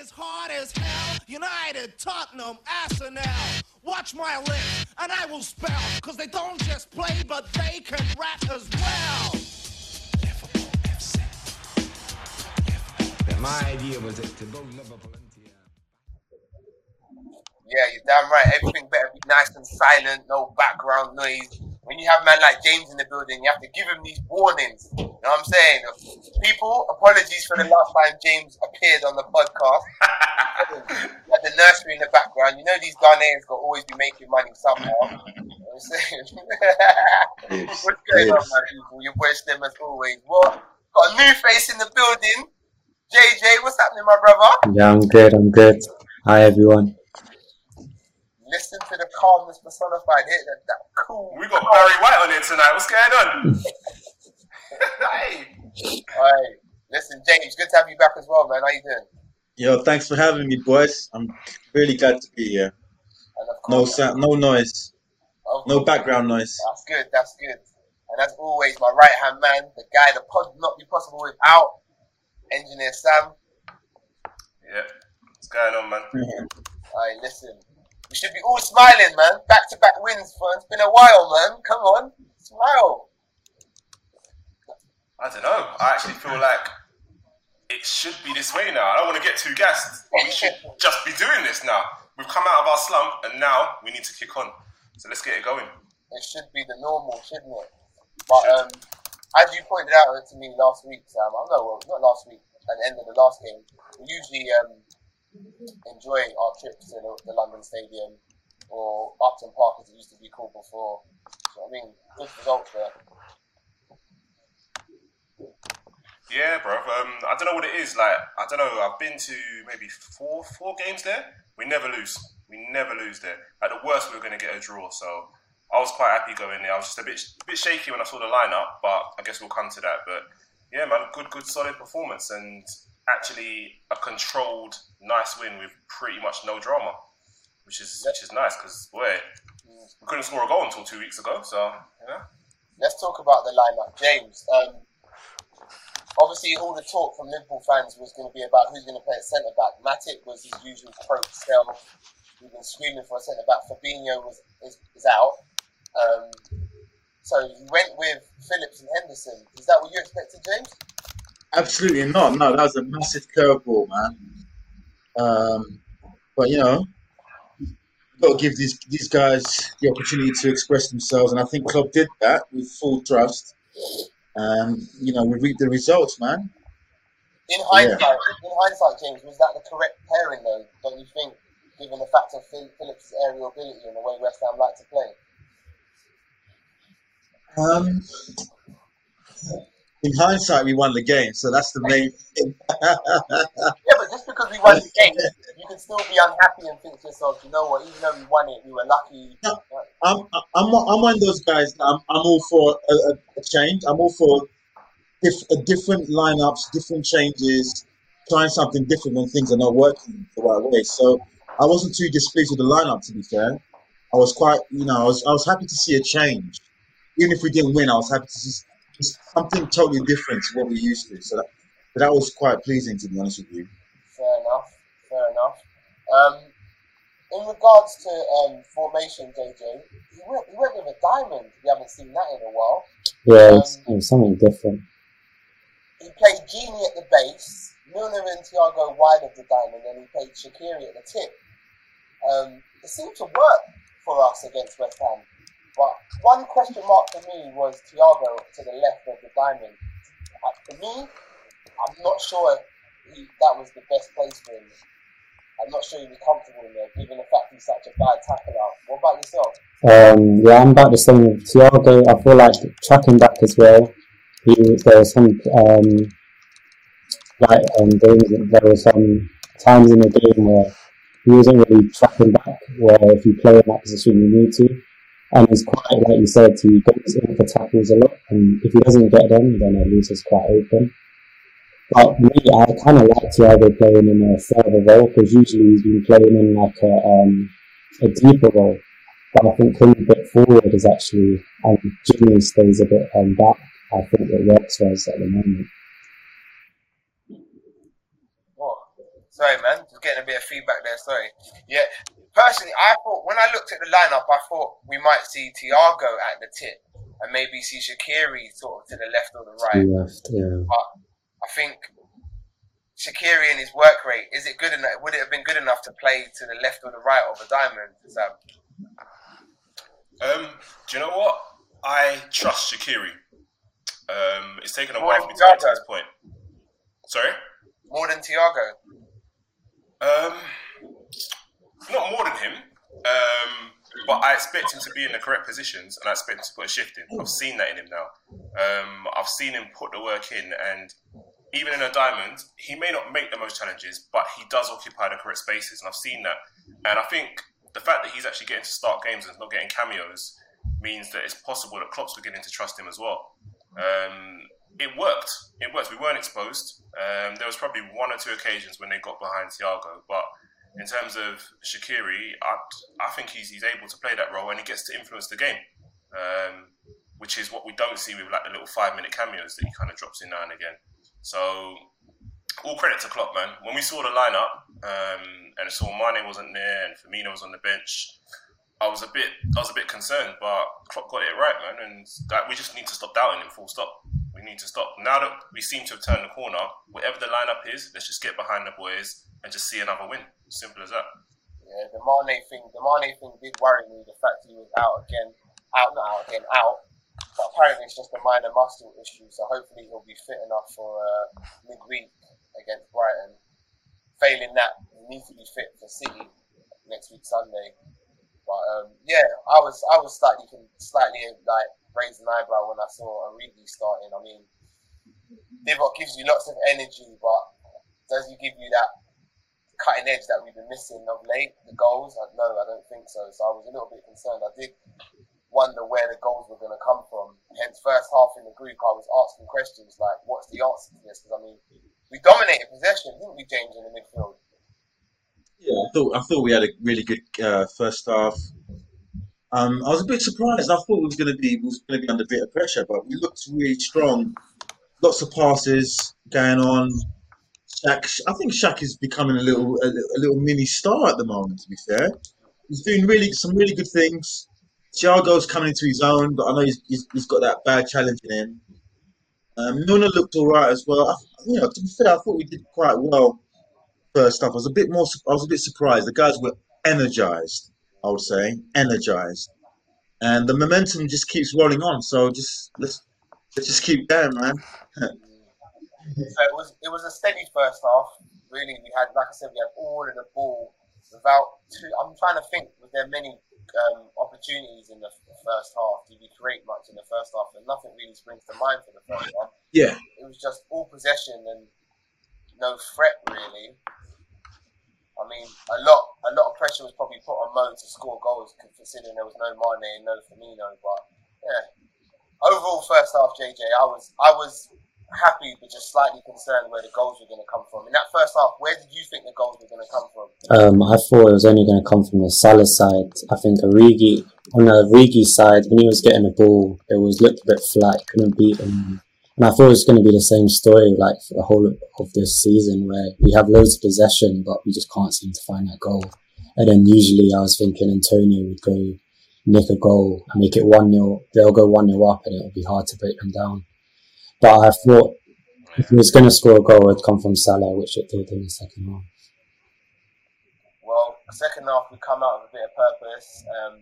is hard as hell. United, Tottenham, Arsenal. Watch my lips, and I will spell. Cause they don't just play, but they can rap as well. My idea was to go Liverpool into Yeah, you're damn right. Everything better be nice and silent, no background noise. When you have man like James in the building, you have to give him these warnings. You know what I'm saying? People, apologies for the last time James appeared on the podcast. you had the nursery in the background. You know these Ghanaians got always be making money somehow. You know what I'm saying? What's going on, my people? Your boy Slim as always. What? Got a new face in the building. JJ, what's happening, my brother? Yeah, I'm good. I'm good. Hi, everyone. Listen to the calmness personified here. That, that cool. We got Barry White on here tonight. What's going on? hey. Alright. Listen, James, good to have you back as well, man. How you doing? Yo, thanks for having me, boys. I'm really glad to be here. And of No sound, no noise, of no background noise. That's good. That's good. And as always, my right hand man, the guy that pod would not be possible without, Engineer Sam. Yeah. What's going on, man? Alright, listen. We should be all smiling, man. Back to back wins for it's been a while, man. Come on, smile. I don't know. I actually feel like it should be this way now. I don't want to get too gassed. We should just be doing this now. We've come out of our slump and now we need to kick on. So let's get it going. It should be the normal, shouldn't it? But Should. um, as you pointed out to me last week, Sam, I know, well, not last week, at the end of the last game, we usually um, enjoy our trip to the, the London Stadium or Upton Park, as it used to be called before. So, I mean, good results there. Yeah, bro. Um, I don't know what it is. Like, I don't know. I've been to maybe four four games there. We never lose. We never lose there. At the worst, we were going to get a draw. So I was quite happy going there. I was just a bit bit shaky when I saw the lineup, but I guess we'll come to that. But yeah, man, good good solid performance and actually a controlled, nice win with pretty much no drama, which is which is nice because boy, we couldn't score a goal until two weeks ago. So yeah. Let's talk about the lineup. James, um, obviously, all the talk from Liverpool fans was going to be about who's going to play at centre back. Matip was his usual pro self. We've been screaming for a centre back. Fabinho was is, is out. Um, so he went with Phillips and Henderson. Is that what you expected, James? Absolutely not. No, that was a massive curveball, man. Um, but you know, got to give these these guys the opportunity to express themselves, and I think Klopp did that with full trust. And you know, we reaped the results, man. In hindsight, in hindsight, James, was that the correct pairing though? Don't you think, given the fact of Phil- Phillips' aerial ability and the way West Ham like to play? Um, in hindsight, we won the game, so that's the main thing. Yeah, but just because we won the game, you can still be unhappy and think to yourself, you know what? Even though we won it, we were lucky. I'm, I'm, I'm one of those guys. That I'm, I'm all for a, a, change. I'm all for diff, a different lineups, different changes, trying something different when things are not working the right way. So I wasn't too displeased with the lineup. To be fair, I was quite, you know, I was, I was happy to see a change. Even if we didn't win, I was happy to see s- something totally different to what we used to. So that, so that was quite pleasing, to be honest with you. Fair enough. Fair enough. Um, in regards to um, formation, JJ, he went, he went with a diamond. We haven't seen that in a while. Yeah, it's, it's something different. He played Gini at the base, Milner and Thiago wide of the diamond, and he played Shaqiri at the tip. Um, it seemed to work for us against West Ham. But one question mark for me was Thiago to the left of the diamond. Uh, for me, I'm not sure he, that was the best place for him. I'm not sure he'd be comfortable in there, given the fact he's such a bad tackler. What about yourself? Um, yeah, I'm about the same with Thiago. I feel like tracking back as well. He, there was some um, like um, there were some times in the game where he wasn't really tracking back. Where if you play in that position, you need to. And he's quite like you said, he goes in for tackles a lot, and if he doesn't get them, then at least it's quite open. But me, I kind of like Thiago playing in a further role because usually he's been playing in like a um, a deeper role. But I think coming a bit forward is actually, and Jimmy stays a bit um, back. I think it works for us at the moment. Sorry, man. Just getting a bit of feedback there. Sorry. Yeah. Personally, I thought when I looked at the lineup, I thought we might see Thiago at the tip and maybe see Shaqiri sort of to the left or the right. Left, yeah. But I think Shaqiri and his work rate is it good enough? Would it have been good enough to play to the left or the right of a diamond? Sam? Um, do you know what? I trust Shaqiri. Um, it's taken a More while for me to get to this point. Sorry. More than Thiago. Um, not more than him. Um, but I expect him to be in the correct positions, and I expect him to put a shift in. I've seen that in him now. Um, I've seen him put the work in, and even in a diamond, he may not make the most challenges, but he does occupy the correct spaces, and I've seen that. And I think the fact that he's actually getting to start games and not getting cameos means that it's possible that Klopp's beginning to trust him as well. Um, it worked. It worked. We weren't exposed. Um, there was probably one or two occasions when they got behind Thiago, but in terms of Shaqiri, I, I think he's, he's able to play that role and he gets to influence the game, um, which is what we don't see with like the little five minute cameos that he kind of drops in now and again. So all credit to Klopp, man. When we saw the lineup um, and saw Mane wasn't there and Firmino was on the bench, I was a bit I was a bit concerned, but Klopp got it right, man. And that we just need to stop doubting him. Full stop. We need to stop now that we seem to have turned the corner. Whatever the lineup is, let's just get behind the boys and just see another win. Simple as that. Yeah, the Mane thing, the Mane thing did worry me. The fact he was out again, out not out again, out. But apparently it's just a minor muscle issue. So hopefully he'll be fit enough for uh, midweek against Brighton. Failing that, he needs to be fit for City next week Sunday. But um, yeah, I was I was slightly slightly like raised an eyebrow when I saw Origi starting. I mean, Divock gives you lots of energy, but does he give you that cutting edge that we've been missing of late? The goals? Uh, No, I don't think so. So I was a little bit concerned. I did wonder where the goals were going to come from. Hence, first half in the group, I was asking questions like, "What's the answer to this?" Because I mean, we dominated possession, didn't we, James, in the midfield? Yeah, I thought I thought we had a really good uh, first half. Um, I was a bit surprised. I thought we was going to be was going to be under a bit of pressure, but we looked really strong. Lots of passes going on. Shaq, I think Shaq is becoming a little a, a little mini star at the moment. To be fair, he's doing really some really good things. Thiago's coming into his own, but I know he's, he's, he's got that bad challenge in him. Um, Nuna looked all right as well. I, you know, to be fair, I thought we did quite well first half. I was a bit more. I was a bit surprised. The guys were energized. I would say energized, and the momentum just keeps rolling on. So just let's let's just keep going, man. So it was it was a steady first half. Really, we had, like I said, we had all of the ball without two. I'm trying to think, was there many um, opportunities in the f- first half? Did we create much in the first half? And nothing really springs to mind for the first half. Yeah, It was just all possession and no threat really. I mean, a lot a lot of pressure was probably put on Mo to score goals, considering there was no Mane and no Firmino. But yeah, overall first half, JJ, I was I was happy but just slightly concerned where the goals were going to come from. In that first half, where did you think the goals were going to come from? Um, I thought it was only going to come from the Salah side. I think Origi, on the Origi side, when he was getting the ball, it was looked a bit flat, couldn't beat him. And I thought it was going to be the same story like for the whole of this season where we have loads of possession, but we just can't seem to find that goal. And then usually I was thinking Antonio would go nick a goal and make it 1 0. They'll go 1 0 up and it'll be hard to break them down. But I thought if he was going to score a goal, it would come from Salah, which it did in the second half. Well, the second half we come out with a bit of purpose. Um,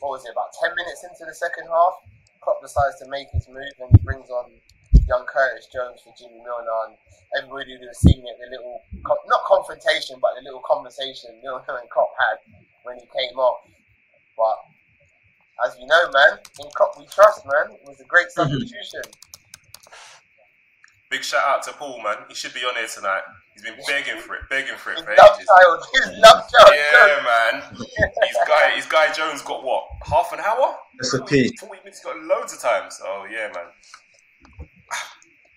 what was it? About ten minutes into the second half, Klopp decides to make his move and he brings on young Curtis Jones for Jimmy Milner, and everybody who was seeing it, the little not confrontation, but the little conversation Milner and Klopp had when he came off. But as we know, man, in Klopp we trust, man. It was a great substitution. Big shout out to Paul, man. He should be on here tonight. He's been begging for it, begging for it His for love ages. child, his love child. Yeah, man. His guy, his guy Jones got what? Half an hour? that's a P. Forty minutes. Got loads of times. Oh yeah, man.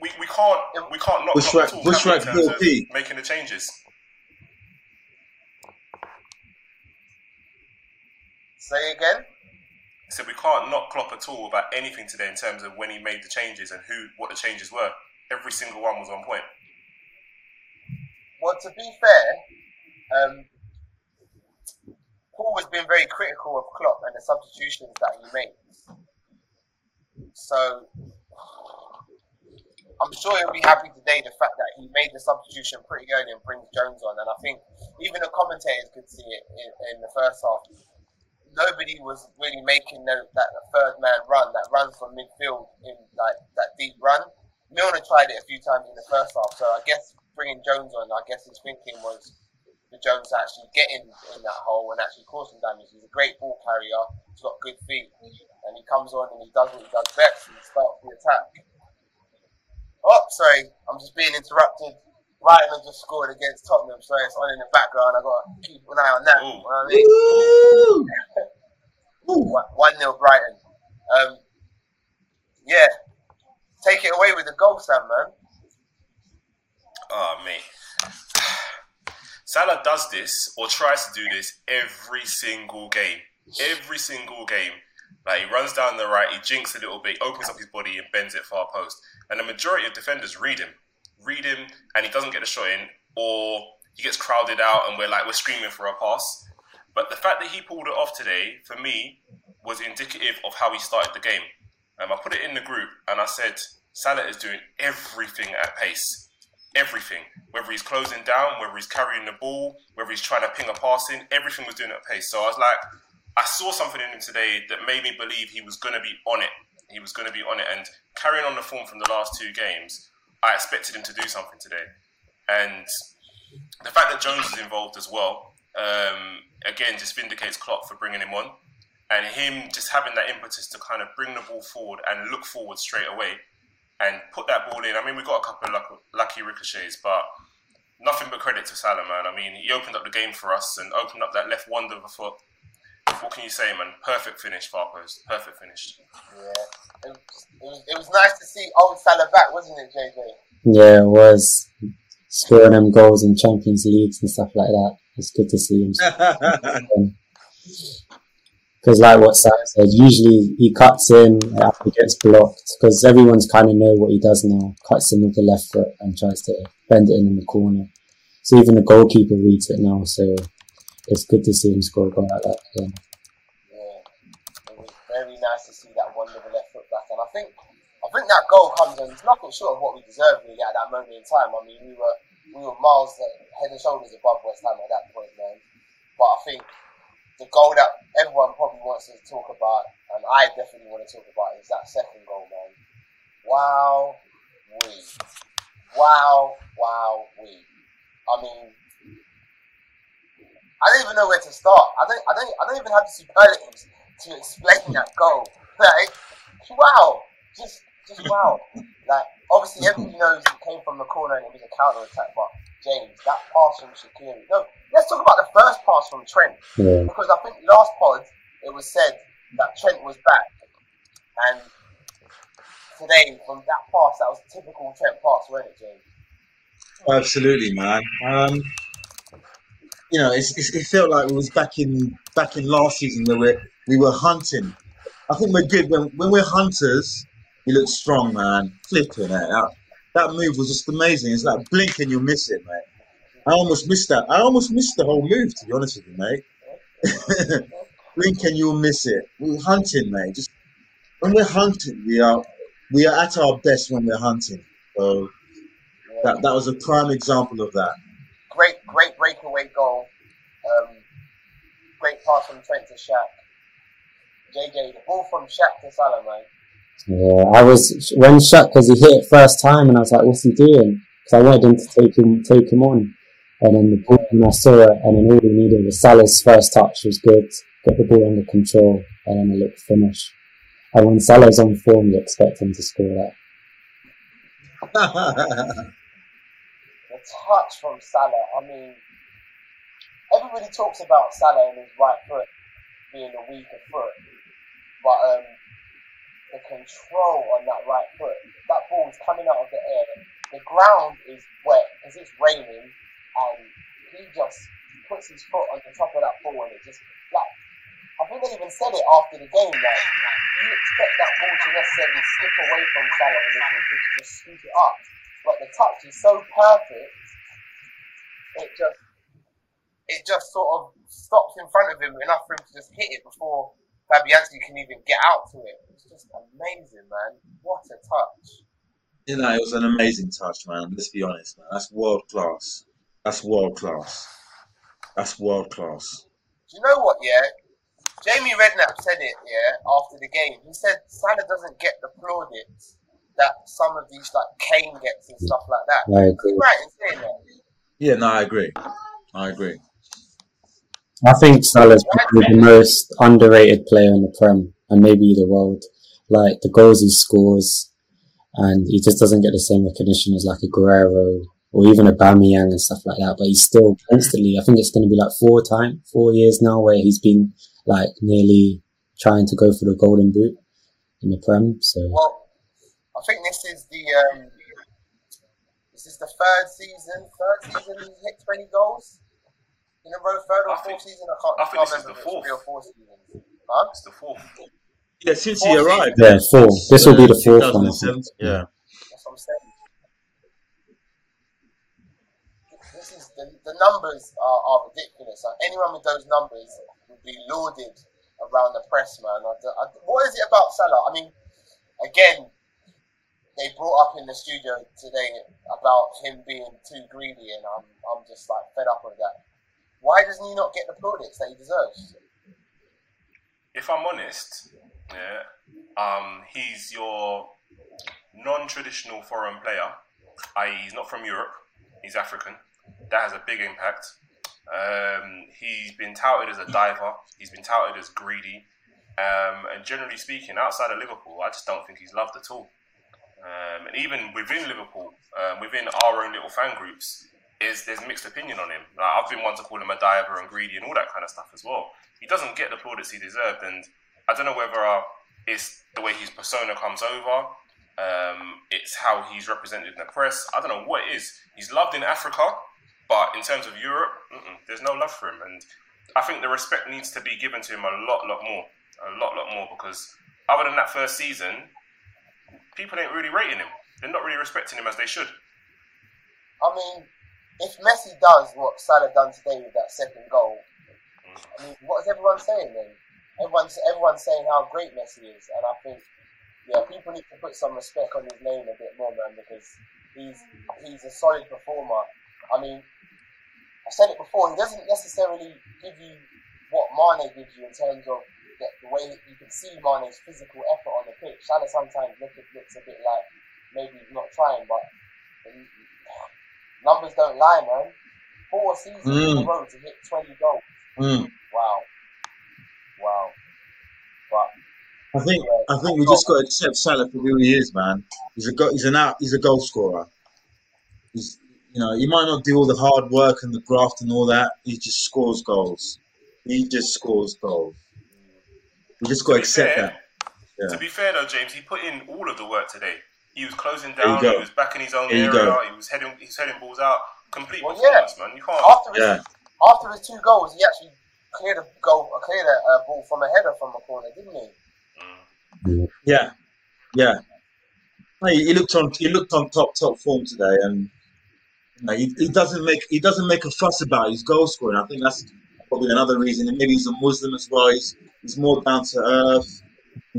We, we can't we can't knock Bushrack- Klopp at all, can we, in terms Bill of P. making the changes. Say again. So we can't knock Klopp at all about anything today in terms of when he made the changes and who what the changes were. Every single one was on point. Well, to be fair, Um, Paul has been very critical of Klopp and the substitutions that he makes. So I'm sure he'll be happy today the fact that he made the substitution pretty early and brings Jones on. And I think even the commentators could see it in, in the first half. Nobody was really making the, that third man run, that run from midfield in like that deep run. Milner tried it a few times in the first half, so I guess bringing Jones on, I guess his thinking was for Jones to actually get in, in that hole and actually cause some damage. He's a great ball carrier, he's got good feet, and he comes on and he does what he does best, he starts the attack. Oh, sorry, I'm just being interrupted. Brighton have just scored against Tottenham, so it's on in the background. I've got to keep an eye on that. Ooh. You know what I mean? Woo! One- One 0 Brighton. Um, yeah, take it away with the goal, Sam, man. Oh, mate. Salah does this or tries to do this every single game. Every single game. Like he runs down the right, he jinks a little bit, opens up his body and bends it far post. And the majority of defenders read him. Read him and he doesn't get the shot in or he gets crowded out and we're like we're screaming for a pass. But the fact that he pulled it off today, for me, was indicative of how he started the game. Um, I put it in the group and I said Salah is doing everything at pace everything. Whether he's closing down, whether he's carrying the ball, whether he's trying to ping a pass in, everything was doing at pace. So I was like, I saw something in him today that made me believe he was going to be on it. He was going to be on it. And carrying on the form from the last two games, I expected him to do something today. And the fact that Jones is involved as well, um, again, just vindicates Klopp for bringing him on. And him just having that impetus to kind of bring the ball forward and look forward straight away and put that ball in. I mean, we got a couple of lucky, lucky ricochets, but nothing but credit to Salah, man. I mean, he opened up the game for us and opened up that left wonder of a foot. What can you say, man? Perfect finish, far post. Perfect finish. Yeah, it was, it was, it was nice to see old Salah back, wasn't it, JJ? Yeah, it was scoring them goals in Champions Leagues and stuff like that. It's good to see him. Because, like what Sam said, usually he cuts in after he gets blocked. Because everyone's kind of know what he does now. Cuts in with the left foot and tries to bend it in in the corner. So even the goalkeeper reads it now. So it's good to see him score a goal like that. Yeah, it was very nice to see that wonderful left foot back, and I think I think that goal comes and It's nothing short of what we deserved really at that moment in time. I mean, we were we were miles uh, head and shoulders above West Ham at that point, man. But I think the goal that everyone probably wants to talk about, and I definitely want to talk about, is that second goal, man. Wow, we, wow, wow, we. I mean, I don't even know where to start. I don't, I don't, I don't even have the superlatives to explain that goal. Like, wow, just, just wow. Like, obviously, everybody knows it came from the corner and it was a counter attack, but James, that pass from Shaqiri. No, let's talk about the first pass from Trent Yeah. because I think last pod it was said that Trent was back, and today from that pass, that was a typical Trent pass, wasn't it, James? Absolutely, man. Um, you know, it's, it's, it felt like it was back in back in last season where we we were hunting. I think we're good when when we're hunters. We look strong, man. Flipping it. That, that move was just amazing. It's like blink and you miss it, mate. I almost missed that. I almost missed the whole move, to be honest with you, mate. blink and you'll miss it. We're hunting, mate. Just when we're hunting, we are we are at our best when we're hunting. So that that was a prime example of that. Great, great breakaway goal. Um, great pass from Trent to Shaq. JJ, the ball from Shaq to Salah, man. Yeah, I was when shot because he hit it first time, and I was like, "What's he doing?" Because I wanted him to take him take him on, and then the ball, and I saw it, and then all he needed was Salah's first touch was good, got the ball under control, and then a little finish. And when Salah's on form, you expect him to score that. the touch from Salah. I mean, everybody talks about Salah and his right foot being a weaker foot, but um, the control on that right foot, that ball is coming out of the air. The ground is wet because it's raining, and he just puts his foot on the top of that ball, and it just like. I think they even said it after the game. Like, you expect that ball to necessarily slip away from Salah and the keeper to just scoop it up but the touch is so perfect. It just it just sort of stops in front of him enough for him to just hit it before Fabianski can even get out to it. It's just amazing, man. What a touch. You know, it was an amazing touch, man. Let's be honest, man. That's world class. That's world class. That's world class. Do you know what, yeah? Jamie Redknapp said it, yeah, after the game. He said Salah doesn't get the plaudits that some of these, like Kane gets and stuff like that. I He's agree. right in saying that. Yeah, no, I agree. I agree. I think Salah's probably the most underrated player in the Prem and maybe the world. Like the goals he scores, and he just doesn't get the same recognition as like a Guerrero or even a Bamiyang and stuff like that. But he's still constantly. I think it's going to be like four time, four years now where he's been like nearly trying to go for the golden boot in the Prem. So Well, I think this is the um, this is the third season. Third season he's hit twenty goals in a row. Third or I fourth think- season. I can't. I think can't this is the if it's Three or four seasons. Huh? It's the fourth. Yeah, since he arrived. yeah, four. This will be the fourth one. I think. 2007. Yeah. That's what I'm saying. This is the, the numbers are, are ridiculous. Like anyone with those numbers would be lauded around the press, man. I, I, what is it about Salah? I mean, again, they brought up in the studio today about him being too greedy, and I'm I'm just like fed up with that. Why doesn't he not get the plaudits that he deserves? If I'm honest, yeah, um, he's your non-traditional foreign player, i.e., he's not from Europe. He's African. That has a big impact. Um, he's been touted as a diver. He's been touted as greedy. Um, and generally speaking, outside of Liverpool, I just don't think he's loved at all. Um, and even within Liverpool, um, within our own little fan groups, is there's mixed opinion on him. Like, I've been one to call him a diver and greedy and all that kind of stuff as well. He doesn't get the plaudits he deserved, and I don't know whether uh, it's the way his persona comes over, um, it's how he's represented in the press. I don't know what it is. He's loved in Africa, but in terms of Europe, there's no love for him, and I think the respect needs to be given to him a lot, lot more, a lot, lot more, because other than that first season, people ain't really rating him. They're not really respecting him as they should. I mean, if Messi does what Salah done today with that second goal, I mean, what is everyone saying then? Everyone's everyone's saying how great Messi is, and I think yeah, people need to put some respect on his name a bit more, man, because he's he's a solid performer. I mean, I said it before. He doesn't necessarily give you what Mane gives you in terms of the, the way you can see Mane's physical effort on the pitch. Salah sometimes look, looks a bit like maybe he's not trying, but numbers don't lie, man. Four seasons in a Mm. row to hit 20 goals. Mm. Wow. Wow. But I think I think we just got to accept Salah for who he is, man. He's a go, he's an out he's a goal scorer. He's you know he might not do all the hard work and the graft and all that. He just scores goals. He just scores goals. We just got to be accept fair- that. Yeah. To be fair though, James, he put in all of the work today. He was closing down. He was back in his own There area. go. He was heading. He's heading balls out. Complete Well, performance, man. You can't. after his, Yeah. after his two goals, he actually cleared a goal, cleared a uh, ball from a header from a corner, didn't he? Mm. Yeah, yeah. No, He, he looked on he looked on top top form today, and you know, he, he doesn't make he doesn't make a fuss about his goal scoring. I think that's probably another reason. And maybe he's a Muslim as well. He's he's more down to earth.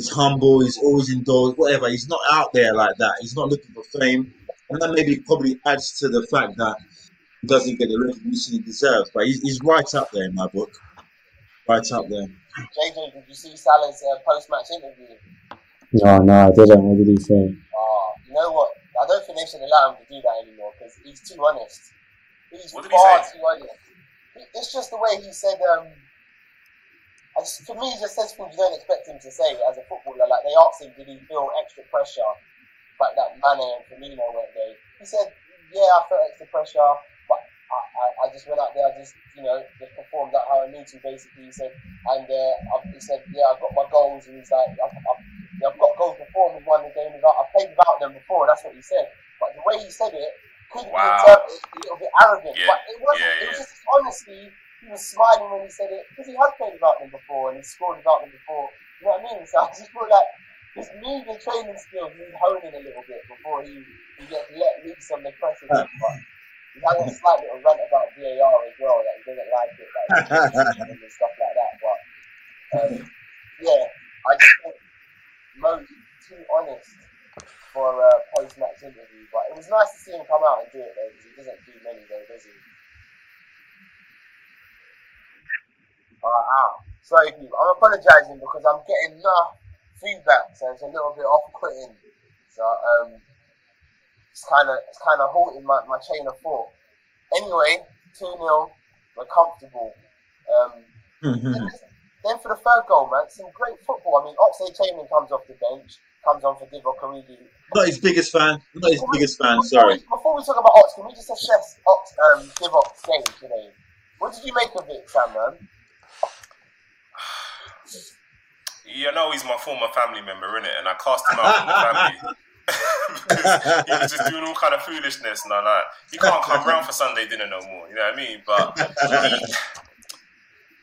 He's humble. He's always indoors. Whatever. He's not out there like that. He's not looking for fame, and that maybe probably adds to the fact that he doesn't get the recognition he deserves. But he's, he's right up there in my book. Right up there. JJ, did you see Salah's uh, post-match interview? No, no, I didn't. What did he say? Ah, you know what? I don't think they should allow him to do that anymore because he's too honest. He's What did he say? too honest. It's just the way he said. Um, I just, for me, he just says things you don't expect him to say as a footballer. Like they asked him, did he feel extra pressure, like that Mane and Firmino went there? He said, yeah, I felt extra pressure, but I, I, I just went out there, I just, you know, just performed out how I need to. Basically, he said, and uh, he said, yeah, I've got my goals, and he's like, I've, I've, yeah, I've got goals before, we've won the game without. I played without them before. That's what he said. But the way he said it could be Wow. interpreted a little bit arrogant. Yeah, But it wasn't. yeah, It was just honesty. He was smiling when he said it because he had played without them before and he scored without them before. You know what I mean? So I just feel like his media training skills need honing a little bit before he, he gets let loose on the press. But he had a slight little rant about VAR as well. That he doesn't like it, like and stuff like that. But um, yeah, I just think Mo's too honest for a post-match interview. But it was nice to see him come out and do it though, because he doesn't do many though, does he? Ow. Sorry, people. I'm apologising because I'm getting enough feedback, so it's a little bit off-putting. So um, it's kind of it's kind of halting my, my chain of thought. Anyway, two 0 we're comfortable. Um, then for the third goal, man, some great football. I mean, Oxlade Chamberlain comes off the bench, comes on for Divock Origi. Not his biggest fan. Not his we- biggest fan. before Sorry. we- Before we talk about Ox, can we just assess Ox, um, Divock's game today? What did you make of it, Sam, man? You know he's my former family member, innit? And I cast him out from the family. because he was just doing all kind of foolishness and I'm like, you can't come round for Sunday dinner no more, you know what I mean? But he,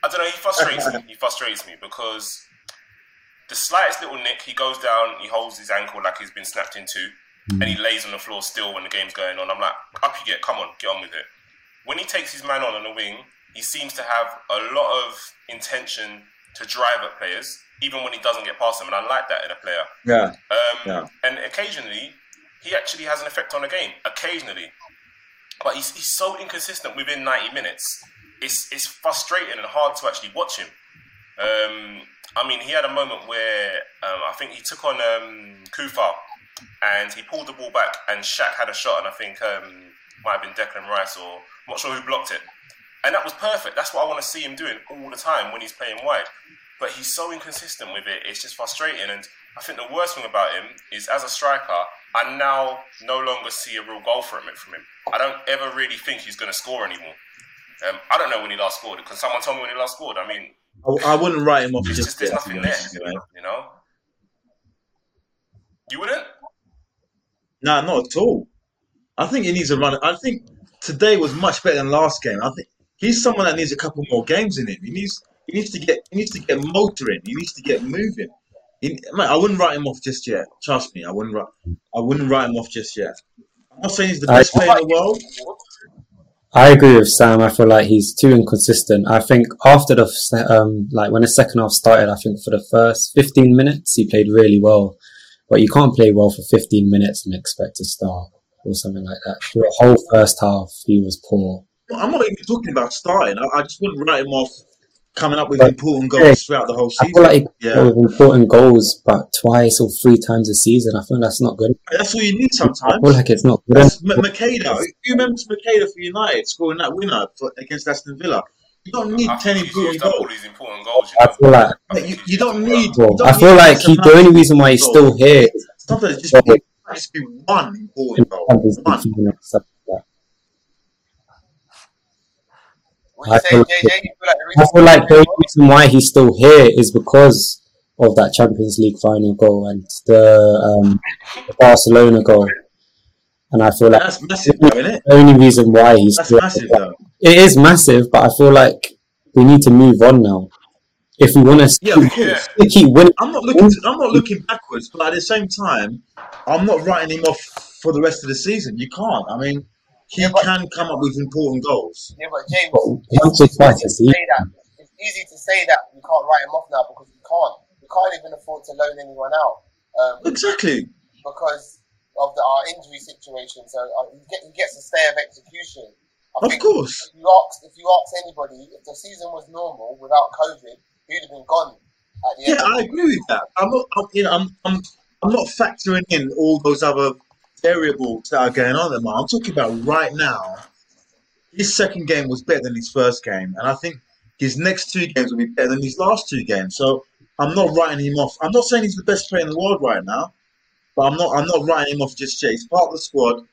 I don't know, he frustrates me. He frustrates me because the slightest little nick, he goes down, he holds his ankle like he's been snapped in two, and he hmm. lays on the floor still when the game's going on. I'm like, up you get, come on, get on with it. When he takes his man on on the wing, he seems to have a lot of intention to drive at players, even when he doesn't get past them, and I like that in a player. Yeah. Um, Yeah. And occasionally, he actually has an effect on the game. Occasionally, but he's, he's so inconsistent within 90 minutes. It's it's frustrating and hard to actually watch him. Um, I mean, he had a moment where um, I think he took on um, Coufal and he pulled the ball back, and Shaq had a shot, and I think um, might have been Declan Rice or I'm not sure who blocked it. And that was perfect. That's what I want to see him doing all the time when he's playing wide. But he's so inconsistent with it. It's just frustrating. And I think the worst thing about him is, as a striker, I now no longer see a real goal from him. From him, I don't ever really think he's going to score anymore. Um, I don't know when he last scored. Can someone tell me when he last scored? I mean, I, I wouldn't write him off just just there's yet. to be nothing there. you, know, you wouldn't. No, not at all. I think he needs a run. I think today was much better than last game. I think he's someone that needs a couple more games in him. He needs he needs to get he needs to get motoring. He needs to get moving. He, man, I wouldn't write him off just yet. Trust me, I wouldn't write I wouldn't write him off just yet. I'm not saying he's the I- best player in the world. I agree with Sam. I feel like he's too inconsistent. I think after the um, like when the second half started, I think for the first 15 minutes he played really well, but you can't play well for 15 minutes and expect to start or something like that. For the whole first half, he was poor. I'm not even talking about starting. I, I just wouldn't write him off coming up with But- important yeah. goals throughout the whole I season. feel like Yeah. with important goals, but twice or three times a season. I think that's not good. That's all you need sometimes. I sometimes. feel like it's not good. That's M- Macheda. You remember Macheda for United scoring that winner for, against Aston Villa? You don't need I ten important all goals. these important goals. You I feel like I You, you don't need. well. you don't I need feel like he, the only reason why he's of still goals. here Sometimes just Yeah. be, just be one important goal. One. final and stuff like that. What you I say, feel- JJ? Like the I reason feel like the reason why he's still here is because of that Champions League final goal and the, um, the Barcelona goal. And I feel like That's massive, though, isn't it? the only reason why he's That's massive, though. it is massive, but I feel like we need to move on now. If we want to Yeah, keep, keep winning, I'm not looking. To, I'm not looking backwards, but at the same time, I'm not writing him off for the rest of the season. You can't. I mean, he Yeah, but- can come up with important goals. Yeah, but James, once or it's easy to season. say that. It's easy to say that we can't write him off now because we can't. We can't even afford to loan anyone out um, Exactly. because of the, our injury situation. So uh, he, get, he gets a stay of execution. I Of course. If you ask, if you ask anybody, if the season was normal without COVID, he'd have been gone Yeah, I agree with that. I'm not. I'm, you know, I'm. I'm. I'm not factoring in all those other variables that are going on at the moment. I'm talking about right now. His second game was better than his first game, and I think his next two games will be better than his last two games. So I'm not writing him off. I'm not saying he's the best player in the world right now, but I'm not. I'm not writing him off just yet. He's part of the squad.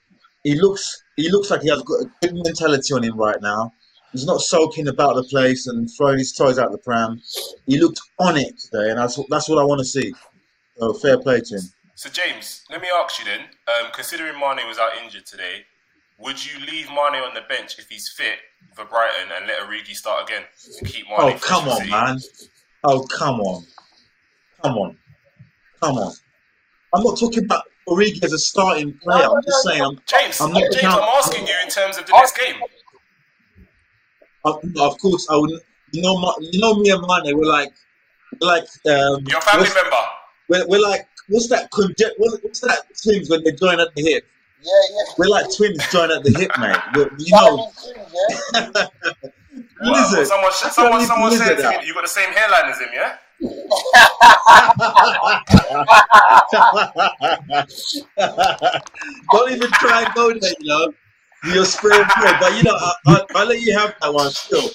He looks. He looks like he has got a good mentality on him right now. He's not sulking about the place and throwing his toys out the pram. He looked on it today, and that's that's what I want to see. So fair play to him. So James, let me ask you then. Um, considering Mane was out injured today, would you leave Mane on the bench if he's fit for Brighton and let Origi start again to keep Mane? Oh come on, man! Oh come on, come on, come on! I'm not talking about Origi as a starting player. I'm just saying. I'm, James, I'm not James, I'm asking you in terms of the next game. of, of course, I would. You know, you know, me and Mane, we're like, we're like, um, Your family member. we're, we're like, what's that? Conge- what's, what's that twins when they join at the hip? Yeah, yeah. We're like twins join at the hip, mate. We're, you know, means twins, lizard. someone, someone, someone said to out. me, you got the same hairline as him, yeah? Don't even try and go there, you know. You're spraying through, but you know, I, I, I'll let you have that one still.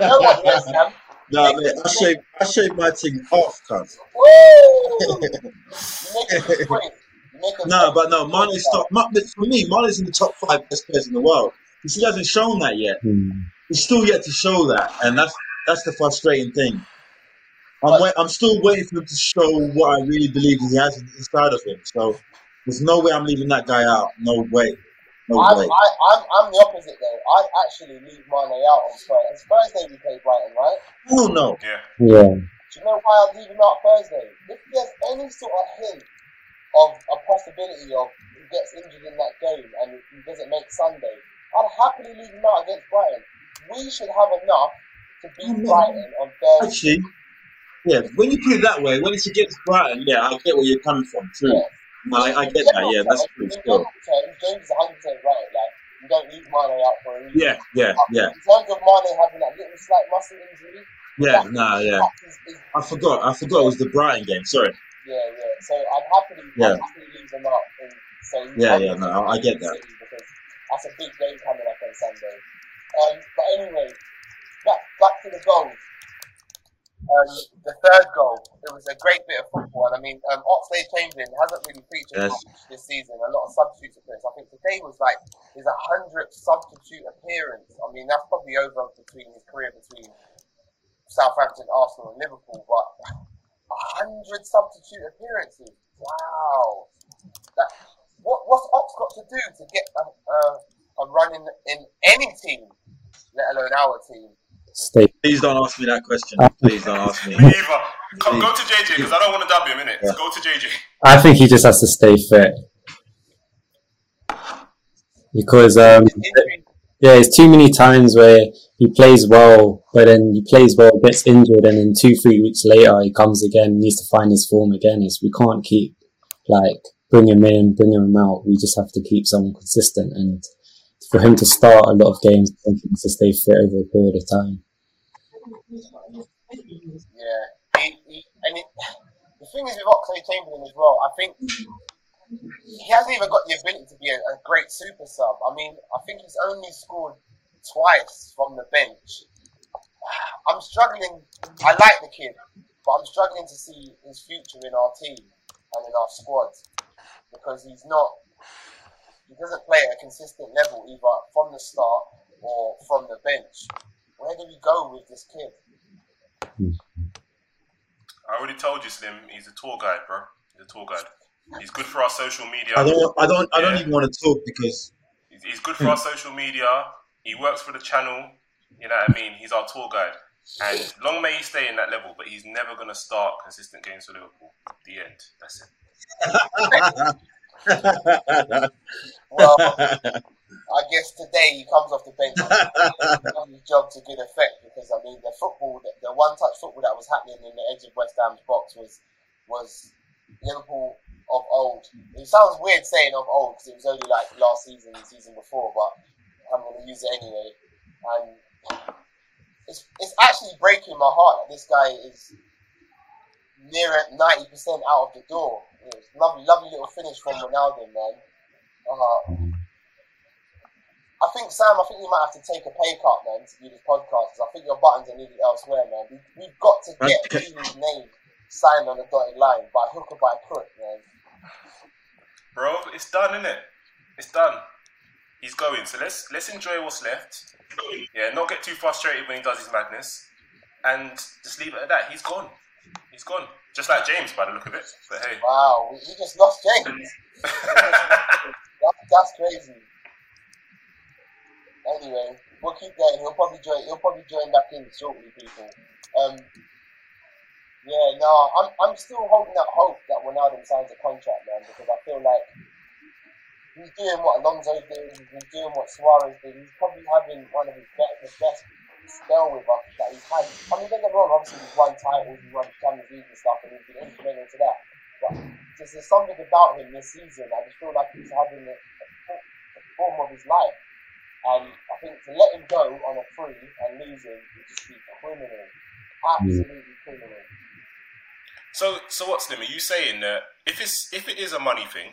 no one yes, man. Nah, man, I shave, I shave my thing off, cuz. Woo! You make it great. You make it No, but no, Mane's top. For me, Mane's in the top five best players in the world. He still hasn't shown that yet. Hmm. He's still yet to show that, and that's that's the frustrating thing. I'm wait, I'm still waiting for him to show what I really believe he has inside of him. So there's no way I'm leaving that guy out. No way. No I'm, way. I, I'm, I'm the opposite though. I'd actually leave Mane out on Thursday. It's Thursday we play Brighton, right? Oh no. Yeah. Yeah. Do you know why I'd leave him out Thursday? If there's any sort of hint of a possibility of he gets injured in that game and he doesn't make Sunday, I'd happily leave him out against Brighton. We should have enough to beat Oh, no. Brighton on Thursday. Actually, yeah. When you put it that way, when it's against Brighton, yeah, I get where you're coming from. True. Yeah. No, I, I get that. Yeah, that's true. In Still. James is 100 percent right. Like you don't leave Mane out for a reason. Yeah, yeah, yeah, In terms of Mane having that little slight muscle injury, yeah. that- Nah, yeah. is- is- I forgot. I forgot it was the Brighton game. Sorry. yeah, yeah. So I'd happily, Yeah. I'd happily leave them out and say Yeah, yeah, no, I- I get that. because that's a big game coming up on Sunday. Um, but anyway, back back to the goals. Um, the third goal, it was a great bit of football, and I mean, um, Oxlade Chamberlain hasn't really featured Yes. much this season. A lot of substitute appearances. I think today was like his hundredth substitute appearance. I mean, that's probably over between his career between Southampton, Arsenal, and Liverpool. But a hundred substitute appearances. Wow. That, what what's Ox got to do to get a, a, a run in, in any team, let alone our team? Stay. Please don't ask me that question. Please don't ask me. Me either. Come, go to JJ because I don't want to dub him, innit? Yeah. Go to JJ. I think he just has to stay fit. Because um, yeah, it's too many times where he plays well, but then he plays well, gets injured, and then two, three weeks later he comes again, needs to find his form again. It's, we can't keep like bring him in, bring him out. We just have to keep someone consistent, and for him to start a lot of games, needs to stay fit over a period of time. yeah. He, he, and it, the thing is with Oxlade Chamberlain as well, I think he hasn't even got the ability to be a, a great super sub. I mean, I think he's only scored twice from the bench. I'm struggling. I like the kid, but I'm struggling to see his future in our team and in our squad because he's not. He doesn't play at a consistent level either from the start or from the bench. Where do we go with this kid? I already told you, Slim. He's a tour guide, bro. He's a tour guide. He's good for our social media. I don't. I don't. I don't Yeah. even want to talk because He's, he's good for our social media. He works for the channel. You know what I mean? He's our tour guide. And long may he stay in that level, but he's never going to start consistent games for Liverpool. The end. That's it. Well, I guess today he comes off the bench and does his job to good effect because I mean the football, the, the one-touch football that was happening in the edge of West Ham's box was was Liverpool of old. It sounds weird saying of old because it was only like last season, the season before, but I'm going to use it anyway. And it's it's actually breaking my heart that this guy is near at ninety percent out of the door. It was lovely, lovely little finish from Wijnaldum, man. Uh, I think Sam, I think you might have to take a pay cut, man, to do this podcast. 'cause I think your buttons are needed elsewhere, man. We, we've got to get Okay. Keely's name signed on the dotted line by hook or by crook, man. Bro, it's done, isn't it? It's done. He's going. So let's let's enjoy what's left. Yeah, not get too frustrated when he does his madness. And just leave it at that. He's gone. He's gone. Just like James by the look of it. But hey. Wow, we, we just lost James. That, that's crazy. Anyway, we'll keep going. He'll probably join. He'll probably join back in shortly, people. Um, yeah, no, I'm I'm still holding out hope that Wijnaldum signs a contract, man, because I feel like he's doing what Alonso did, he's doing what Suarez did. He's probably having one of his best, the best spell with us that he's had. I mean, don't get me wrong, obviously he's won titles, he's won Champions League and stuff, and he's been instrumental to that. But just there's something about him this season. I just feel like he's having the, the form of his life. And I think to let him go on a free and him would just be criminal. Absolutely criminal. So, so what's Slim? Are you saying that if it's if it is a money thing,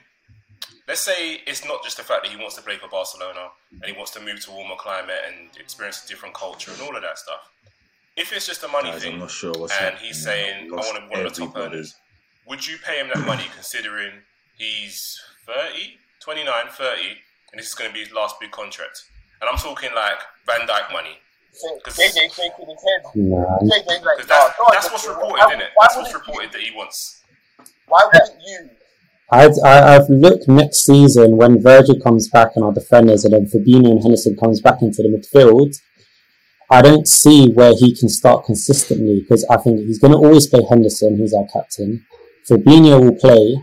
let's say it's not just the fact that he wants to play for Barcelona and he wants to move to a warmer climate and experience a different culture and all of that stuff. If it's just a money Guys, thing, I'm not sure what's and happening. he's saying I want to one of the top earners, would you pay him that money considering he's 30, 29, 30, and this is going to be his last big contract? And I'm talking like Van Dijk money. So, 'Cause- JJ shaking his head. Nah, JJ's like, Because "Nah, that's, that's what's reported, Why- isn't it? That's what's reported that he wants. Why wouldn't you? I've looked next season when Virgil comes back and our defenders, and then Fabinho and Henderson comes back into the midfield. I don't see where he can start consistently because I think he's going to always play Henderson, who's our captain. Fabinho will play,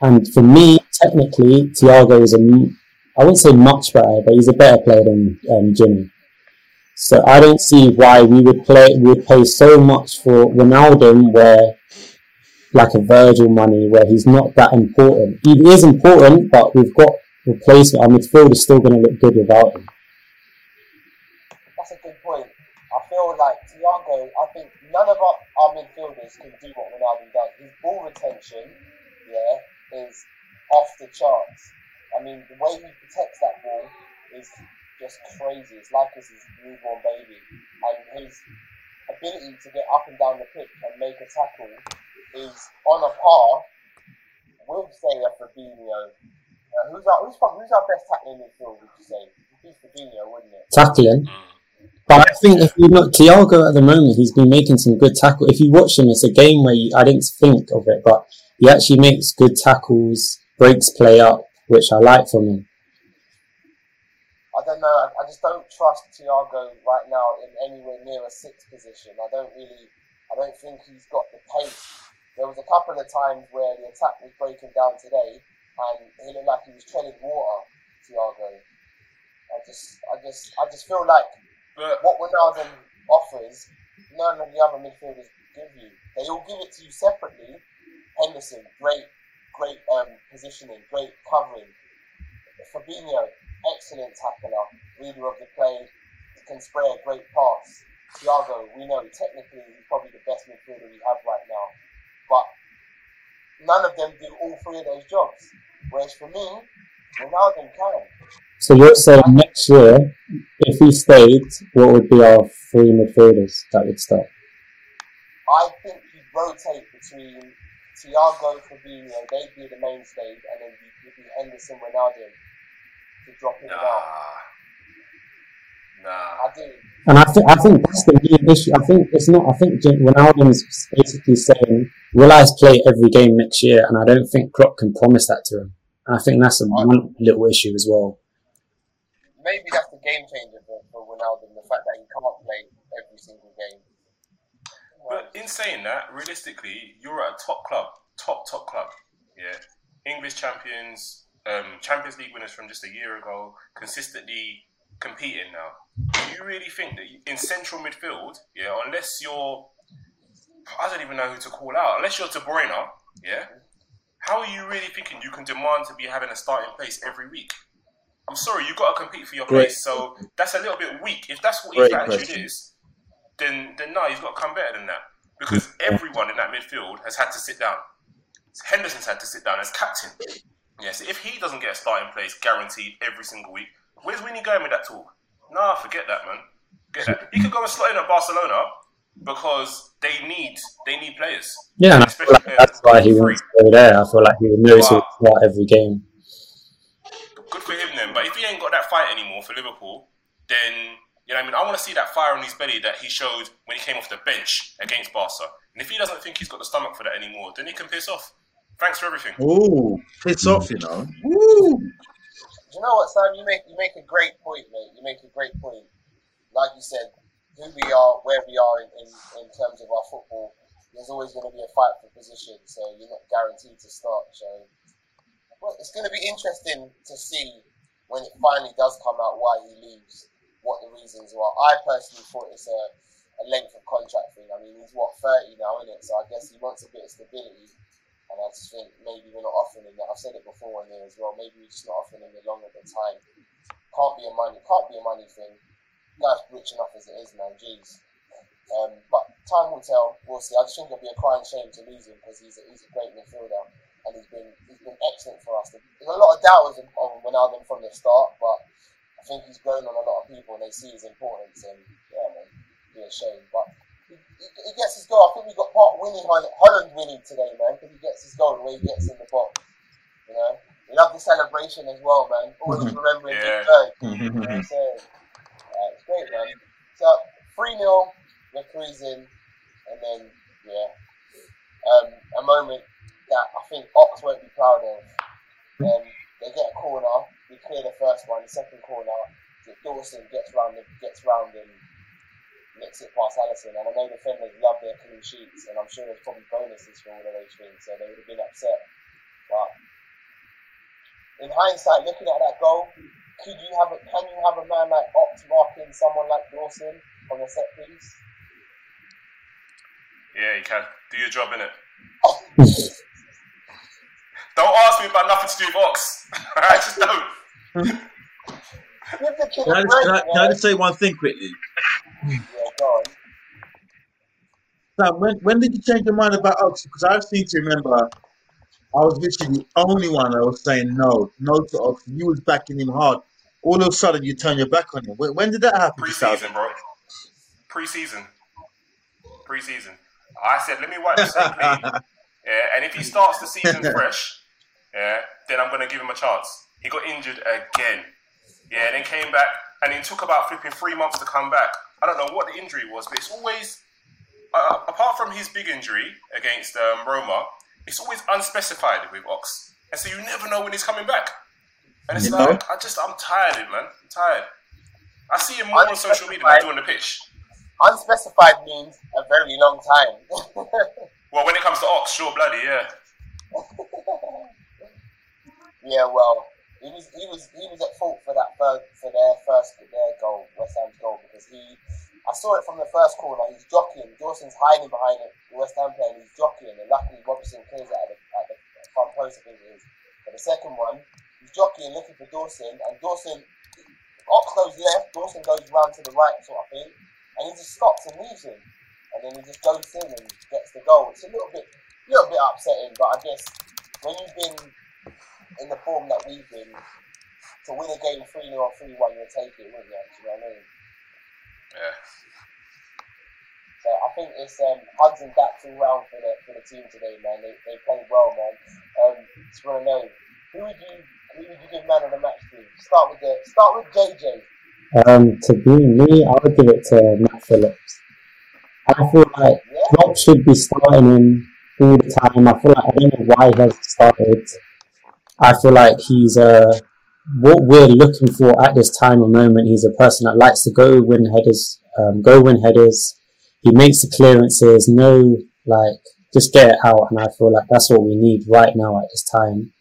and for me, technically, Thiago is a I wouldn't say much better, but he's a better player than um, Gini. So I don't see why we would play, we would pay so much for Wijnaldum, where like a Virgil money where he's not that important. He is important, but we've got replacement. Our midfield is still going to look good without him. That's a good point. I feel like Thiago, I think none of our, our midfielders can do what Wijnaldum does. His ball retention, yeah, is off the charts. I mean, the way he protects that ball is just crazy. It's like it's his newborn baby. And his ability to get up and down the pitch and make a tackle is on a par with, say, a Fabinho. Uh, who's, our, who's, who's our best tackling midfield, would you say? It'd be Fabinho, wouldn't it? Tackling. But I think if you look, Thiago at the moment, he's been making some good tackle. If you watch him, it's a game where you, I didn't think of it, but he actually makes good tackles, breaks play up, which I like from him. I don't know. I, I just don't trust Thiago right now in anywhere near a sixth position. I don't really. I don't think he's got the pace. There was a couple of times where the attack was breaking down today, and he looked like he was treading water. Thiago. I just, I just, I just feel like But what Wijnaldum offers, none of the other midfielders give you. They all give it to you separately. Henderson, great, great um, positioning, great covering. Fabinho, excellent tackler, leader of the play, can spray a great pass. Thiago, we know technically he's probably the best midfielder we have right now, but none of them do all three of those jobs. Whereas for me, Wijnaldum can. So you're saying next year, if he stayed, what would be our three midfielders that would start? I think he'd rotate between Thiago, Fabinho, they'd be the mainstay, and then you'd be Henderson, Wijnaldum to drop it nah, out. Nah. I do. And I think I think that's the main issue. I think it's not. I think Jim- Wijnaldum's basically saying, "Will I play every game next year?" And I don't think Klopp can promise that to him. And I think that's a one little issue as well. Maybe that's the game changer for, for Wijnaldum, the fact that he can't play every single game. But in saying that, realistically, you're at a top club, top top club. Yeah, English champions, um, Champions League winners from just a year ago, consistently competing now. Do you really think that you- in central midfield, yeah, unless you're, I don't even know who to call out, unless you're De Bruyne, yeah, how are you really thinking you can demand to be having a starting place every week? I'm sorry, you've got to compete for your Great. place, so that's a little bit weak. If that's what Great attitude question. is, then then no, he's got to come better than that. Because everyone in that midfield has had to sit down. Henderson's had to sit down as captain. Yes, if he doesn't get a starting place guaranteed every single week, where's Winnie going with that talk? Nah, forget that, man. Get that. He could go and slot in at Barcelona because they need they need players. Yeah, and I feel like that's why he wants to go there. I feel like he would know to Wow. start every game. Good for him then. But if he ain't got that fight anymore for Liverpool, then you know what I mean. I want to see that fire on his belly that he showed when he came off the bench against Barca. And if he doesn't think he's got the stomach for that anymore, then he can piss off. Thanks for everything. Ooh, piss off, you know. Woo. You know what, Sam? You make you make a great point, mate. You make a great point. Like you said, who we are, where we are in, in, in terms of our football, there's always going to be a fight for position. So you're not guaranteed to start. So Well, it's going to be interesting to see when it finally does come out why he leaves, what the reasons are. I personally thought it's a, a length of contract thing. I mean, he's what thirty now, isn't it? So I guess he wants a bit of stability. And I just think maybe we're not offering him that. I've said it before on here as well. Maybe we're just not offering him the longer the time. Can't be a money. Can't be a money thing. Guy's rich enough as it is, man. Jeez. Um, but time will tell. We'll see. I just think it'll be a crying shame to lose him because he's a, he's a great midfielder and he's been he's been excellent for us. There's a lot of doubters on Wijnaldum from the start, but I think he's grown on a lot of people and they see his importance. And yeah, man, be a shame. But he, he, he gets his goal. I think we got part winning Holland winning today, man, because he gets his goal the way he gets in the box. You know, we love the celebration as well, man. Always remembering Yeah. Big Bird. You know what Uh, it's great, man. So, 3 0, we're cruising, and then, yeah, um, a moment that I think Ox won't be proud of. Um, they get a corner, we clear the first one, the second corner, Dawson gets round, the, gets round and nicks it past Alisson. And I know the defenders love their clean sheets, and I'm sure there's probably bonuses for all of those things, so they would have been upset. But in hindsight, looking at that goal, could you have a, can you have a man like Ox marking someone like Dawson on a set piece? Yeah, you can. Do your job, in it. don't ask me about nothing to do with Ox. I just don't. Give the kid Can I, a just, can, I, can I just say one thing quickly? Go. Sam, when, when did you change your mind about Ox? Because I seem to remember I was literally the only one that was saying no, no to Ox. You was backing him hard. All of a sudden, you turn your back on him. When, when did that happen? Pre-season, bro. Pre-season. Pre-season. I said, let me wipe the slate clean. Yeah, and if he starts the season fresh, yeah, then I'm gonna give him a chance. He got injured again. Yeah, then came back, and it took about flipping three months to come back. I don't know what the injury was, but it's always, uh, apart from his big injury against um, Roma, it's always unspecified with Ox, and so you never know when he's coming back. And it's You like, know? I just, I'm tired of it, man. I'm tired. I see him more on social media than I do on the pitch. Unspecified means a very long time. Well, when it comes to Ox, sure, bloody, yeah. yeah, well, he was he was he was at fault for that third, for their first their goal, West Ham's goal, because he I saw it from the first corner. He's jockeying. Dawson's hiding behind it. The West Ham player, he's jockeying. And luckily, Robertson clears it at the, at the front post. I think it is. But the second one, he's jockeying, looking for Dawson, and Dawson Ox goes left. Dawson goes round to the right, sort of thing, and he just stops and leaves him. And then he just goes in and gets the goal. It's a little bit, little bit upsetting, but I guess when you've been in the form that we've been, to win a game 3 0 or 3 1, you'll take it, wouldn't you? Do you know what I mean? Yeah. So I think it's um, hugs and backs all round for the for the team today, man. They, they played well, man. Um, just want to know who would you who would you give man of the match to? Start with the start with JJ. Um, to be me, I would give it to Nat Phillips. I feel like Yeah, Klopp should be starting him all the time. I feel like I don't know why he hasn't started. I feel like he's uh, what we're looking for at this time and moment. He's a person that likes to go win headers, um, go win headers. He makes the clearances, no like just get it out. And I feel like that's what we need right now at this time.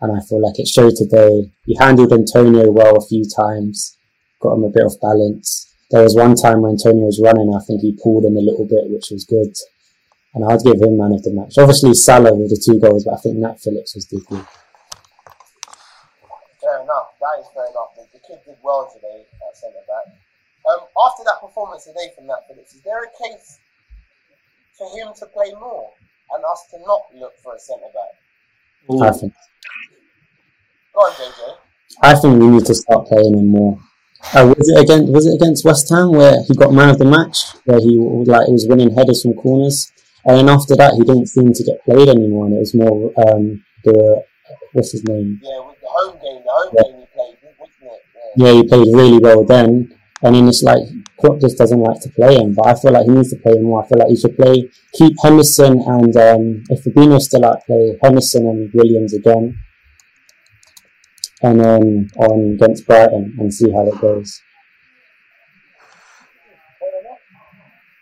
And I feel like it showed today. He handled Antonio well a few times, got him a bit of balance. There was one time when Antonio was running, I think he pulled him a little bit, which was good. And I'd give him man of the match. Obviously Salah with the two goals, but I think Nat Phillips was the good. fair enough. That is. The, the kid did well today at centre back. Um, after that performance today from Nat Phillips, is there a case for him to play more and us to not look for a centre back? I think. Go on, JJ. I think we need to start playing him more. Uh, was it against Was it against West Ham where he got man of the match, where he like he was winning headers from corners, and then after that he didn't seem to get played anymore, and it was more um, the what's his name? Yeah, with the home game, the home Yeah. game he played, wasn't it? Yeah. Yeah, he played really well then, and then it's like Klopp just doesn't like to play him. But I feel like he needs to play him more. I feel like he should play keep Henderson and um, if Fabinho's still out, play Henderson and Williams again, and then on against Brighton and see how it goes.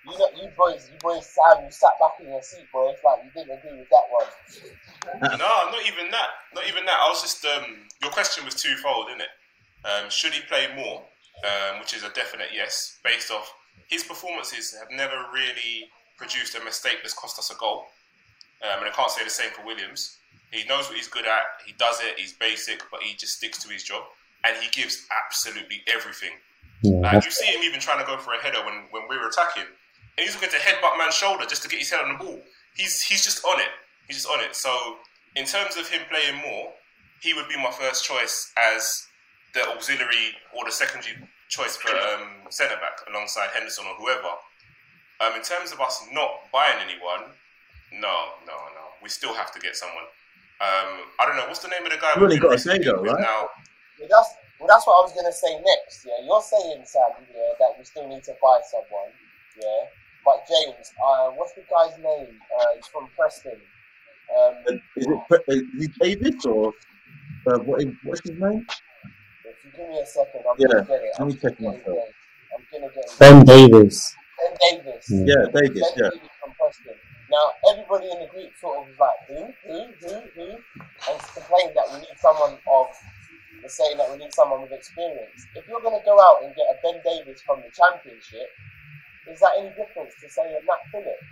You know, you boys, you boys, Sam, you sat back in your seat, boy. It's like you didn't agree with that one. No, not even that. Not even that. I was just um, your question was twofold, isn't it? Um, should he play more? Um, which is a definite yes, based off his performances have never really produced a mistake that's cost us a goal. Um, and I can't say the same for Williams. He knows what he's good at. He does it. He's basic, but he just sticks to his job, and he gives absolutely everything. Yeah, Like you see him even trying to go for a header when, when we were attacking, and he's looking to headbutt man's shoulder just to get his head on the ball. He's he's just on it. He's just on it. So in terms of him playing more, he would be my first choice as the auxiliary or the secondary choice for um, centre back alongside Henderson or whoever. Um, in terms of us not buying anyone, no, no, no. We still have to get someone. Um, I don't know what's the name of the guy. You've we've got been to say though, right? Now, Well, that's well, that's what I was gonna say next. Yeah, you're saying, Sam, yeah, that we still need to buy someone. Yeah, but James, uh, what's the guy's name? Uh, he's from Preston. Um, Is it, Pre- is it Davies or uh, what, is- what's his name? If you give me a second, I'm Yeah, gonna get it. let me I'm check gonna myself. it. I'm gonna get it. Ben Davies. Ben Davies. Mm. Yeah, Davies. Ben Yeah. Davies from Preston. Now, everybody in the group sort of was like, who, who, who, who? And complained that we need someone of, they're saying that we need someone with experience. If you're going to go out and get a Ben Davies from the championship, is that any difference to saying a Nat Phillips?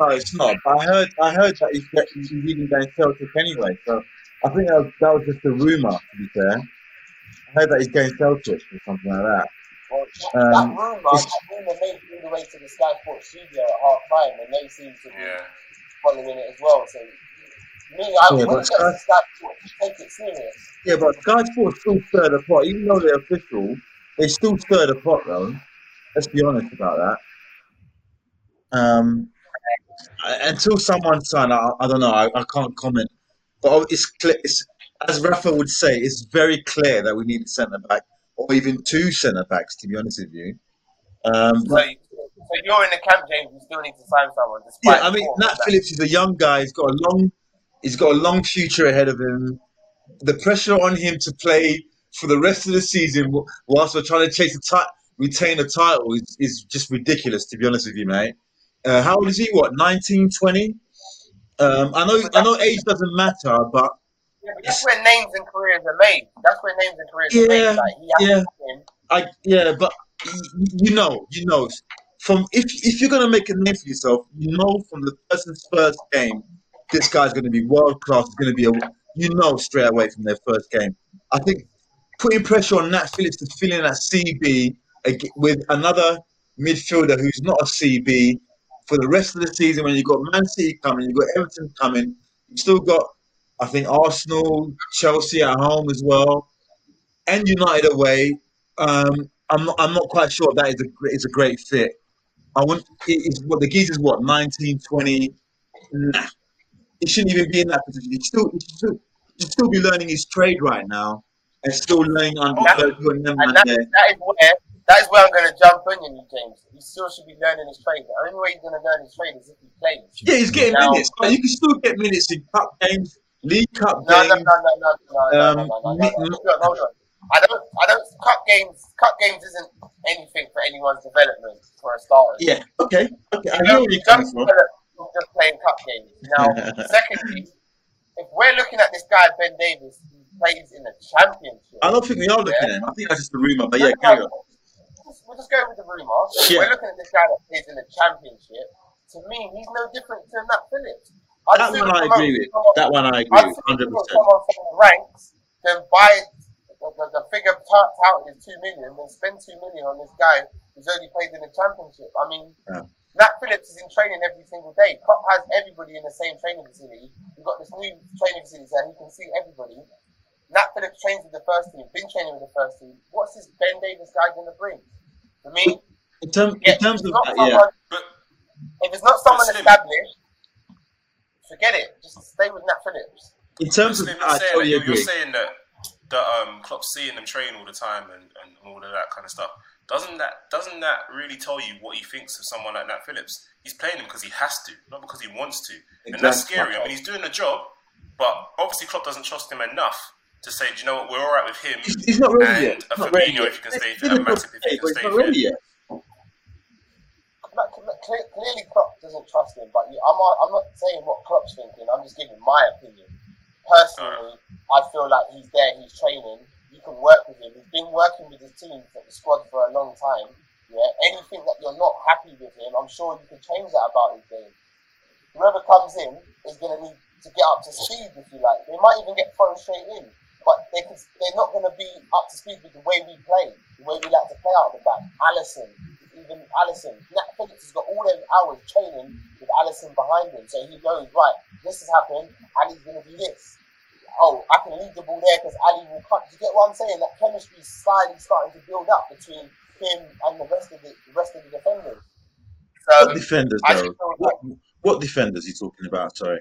No, it's not. I heard. I heard that he's, he's even going to Celtic anyway. So I think that was, that was just a rumor. To be fair, I heard that he's going Celtic or something like that. Well, Um, that rumour, it's- that rumour made it all the way to the Sky Sports studio at half time, and they seem to be yeah. following it as well. So, me, I Yeah, wouldn't but get Sky- the Sky Sports take it serious. Yeah, but Sky Sports still stir the pot, even though they're official. They still stir the pot, though. Let's be honest about that. Um, until someone sign, I, I don't know. I, I can't comment. But it's clear. It's, as Rafa would say, it's very clear that we need a centre back, or even two centre backs. To be honest with you. Um, So, but, so you're in the camp, James. You still need to sign someone. Despite yeah, I mean, Nat that- Phillips is a young guy. He's got a long, he's got a long future ahead of him. The pressure on him to play for the rest of the season, whilst we're trying to chase a ti- retain a title, is, is just ridiculous. To be honest with you, mate. Uh, how old is he? What, 19, 20? Um, I know, I know, age doesn't matter, but Yeah, but that's where names and careers are made. That's where names and careers are made. Like, yeah. I yeah, but you know, you know, from if if you're gonna make a name for yourself, you know from the person's first game, this guy's gonna be world class. Is gonna be a you know straight away from their first game. I think putting pressure on Nat Phillips to fill in at CB with another midfielder who's not a CB for the rest of the season. When you've got Man City coming, you've got Everton coming, you've still got I think Arsenal, Chelsea at home as well, and United away. Um, I'm not. I'm not quite sure that is a great, is a great fit. I want. It's what the geezer's what 19, 20. Nah, he shouldn't even be in that position. He still, he still, he still be learning his trade right now, and still learning under That- and that, that is where that is where I'm going to jump on you, James. He still should be learning his trade. The only way he's going to learn his trade is if he plays. Yeah, he's getting Now- minutes, but you can still get minutes in cup games, league cup No, no, no, no, no, no, no, Um, no, no, no, no. Hold on, hold on. I don't, I don't. Cup games, cup games isn't anything for anyone's development for a starter. Yeah, okay, okay. I You hear know, you don't from. just playing cup games. Now, secondly, if we're looking at this guy Ben Davies, who plays in the championship, I don't think we are looking Yeah. at him. I think that's just a rumor, but yeah, carry on. We'll just go with the rumor. Yeah. We're looking at this guy that plays in the championship. To me, he's no different to Nat Phillips. I'd That one I agree with. someone- That one I agree with, Hundred percent. someone from ranks than buy the, the, the figure tout- touted is two million, then spend two million on this guy who's only played in the championship. I mean, Yeah. Nat Phillips is in training every single day. Klopp has everybody in the same training facility. We've got this new training facility so he can see everybody. Nat Phillips trains with the first team, been training with the first team. What's this Ben Davies guy going to bring? For me, In, term, in terms if of it's not that, yeah. someone- But if it's not someone established, forget it. Just stay with Nat Phillips. In terms of you're I saying that, totally you're, agree. you're saying that that um, Klopp's seeing them train all the time and, and all of that kind of stuff. Doesn't that doesn't that really tell you what he thinks of someone like Nat Phillips? He's playing him because he has to, not because he wants to, and that's scary. I mean, he's doing the job, but obviously Klopp doesn't trust him enough to say, "Do you know what? We're all right with him." He's, he's not ready And yet. a He's not ready Fabinho yet. if he can stay He's fit, in a Matip if he state, can but he's not ready yet. Nat- Nat- cle- clearly Klopp doesn't trust him, but I'm not, I'm not saying what Klopp's thinking. I'm just giving my opinion. Personally, I feel like he's there, he's training. You can work with him. He's been working with his team, for the squad for a long time. Yeah, anything that you're not happy with him, I'm sure you can change that about his game. Whoever comes in is going to need to get up to speed, if you like. They might even get thrown straight in, but they can, they're not going to be up to speed with the way we play, the way we like to play out the back. Alisson, even Alisson, Nat Phillips has got all those hours training with Alisson behind him, so he knows right. This has happened. Ali's going to do this. Oh, I can leave the ball there because Ali will cut. Do you get what I'm saying? That chemistry is slightly starting to build up between him and the rest of the, the rest of the defenders. So What defenders, I though? just What, what defenders are you talking about? Sorry.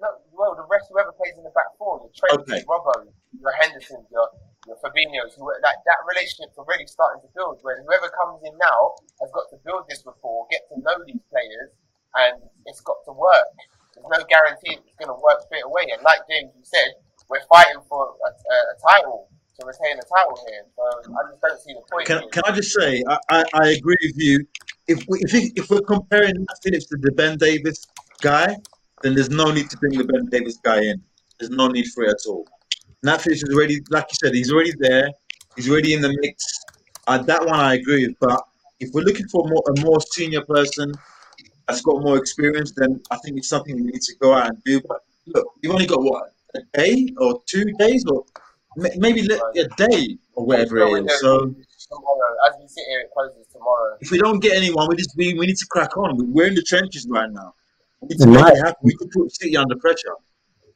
no, well, the rest whoever plays in the back four, your Trent, Okay. your Robbo, your Henderson, your your Fabinho's, who like that relationship's already starting to build. Where whoever comes in now has got to build this rapport, get to know these players, and it's got to work. There's no guarantee it's going to work straight away. And like James, you said, we're fighting for a, a, a title to retain a title here. So I just don't see the point. Can, can I just say, I, I, I agree with you. If, we, if, we- if we're comparing Nat Phillips to the Ben Davies guy, then there's no need to bring the Ben Davies guy in. There's no need for it at all. Nat is already, like you said, he's already there. He's already in the mix. Uh, that one I agree with. But if we're looking for more, a more senior person that's got more experience, then I think it's something we need to go out and do. But look, you've only got what a day or two days or ma- maybe let, a day or whatever it is. So tomorrow, as we sit here, it closes tomorrow. if we don't get anyone, we just we, we need to crack on. We're in the trenches right now. We need to In make my- it happen. We can put City under pressure.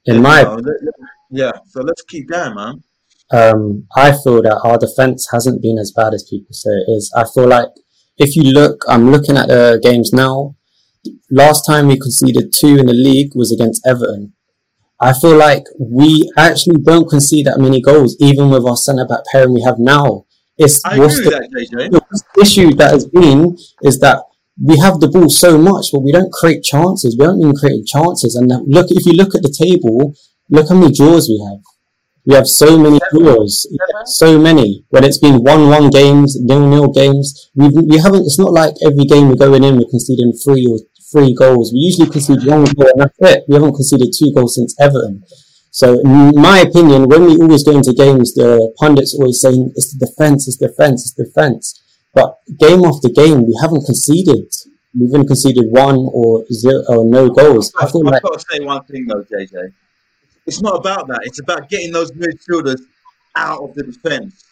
In my You know, let- let- yeah, so let's keep going, man. um, I feel that our defense hasn't been as bad as people say it is. I feel like if you look, I'm looking at the games now. Last time we conceded two in the league was against Everton. I feel like we actually don't concede that many goals, even with our centre back pairing we have now. It's I what's agree the, with that, the issue that has been is that we have the ball so much, but we don't create chances. We haven't been creating chances. And look, if you look at the table, look how many draws we have. We have so many draws, so many. When it's been one-one games, nil-nil games, we we haven't. It's not like every game we're going in we're conceding three or three goals. We usually concede one goal and that's it. We haven't conceded two goals since Everton. So, in my opinion, when we always go into games, the pundits always saying it's the defense, it's defense, it's defense. But game after game, we haven't conceded. We've even conceded one or zero or no goals. I I've, feel I've like got to say one thing though, JJ. It's not about that. It's about getting those midfielders out of the defence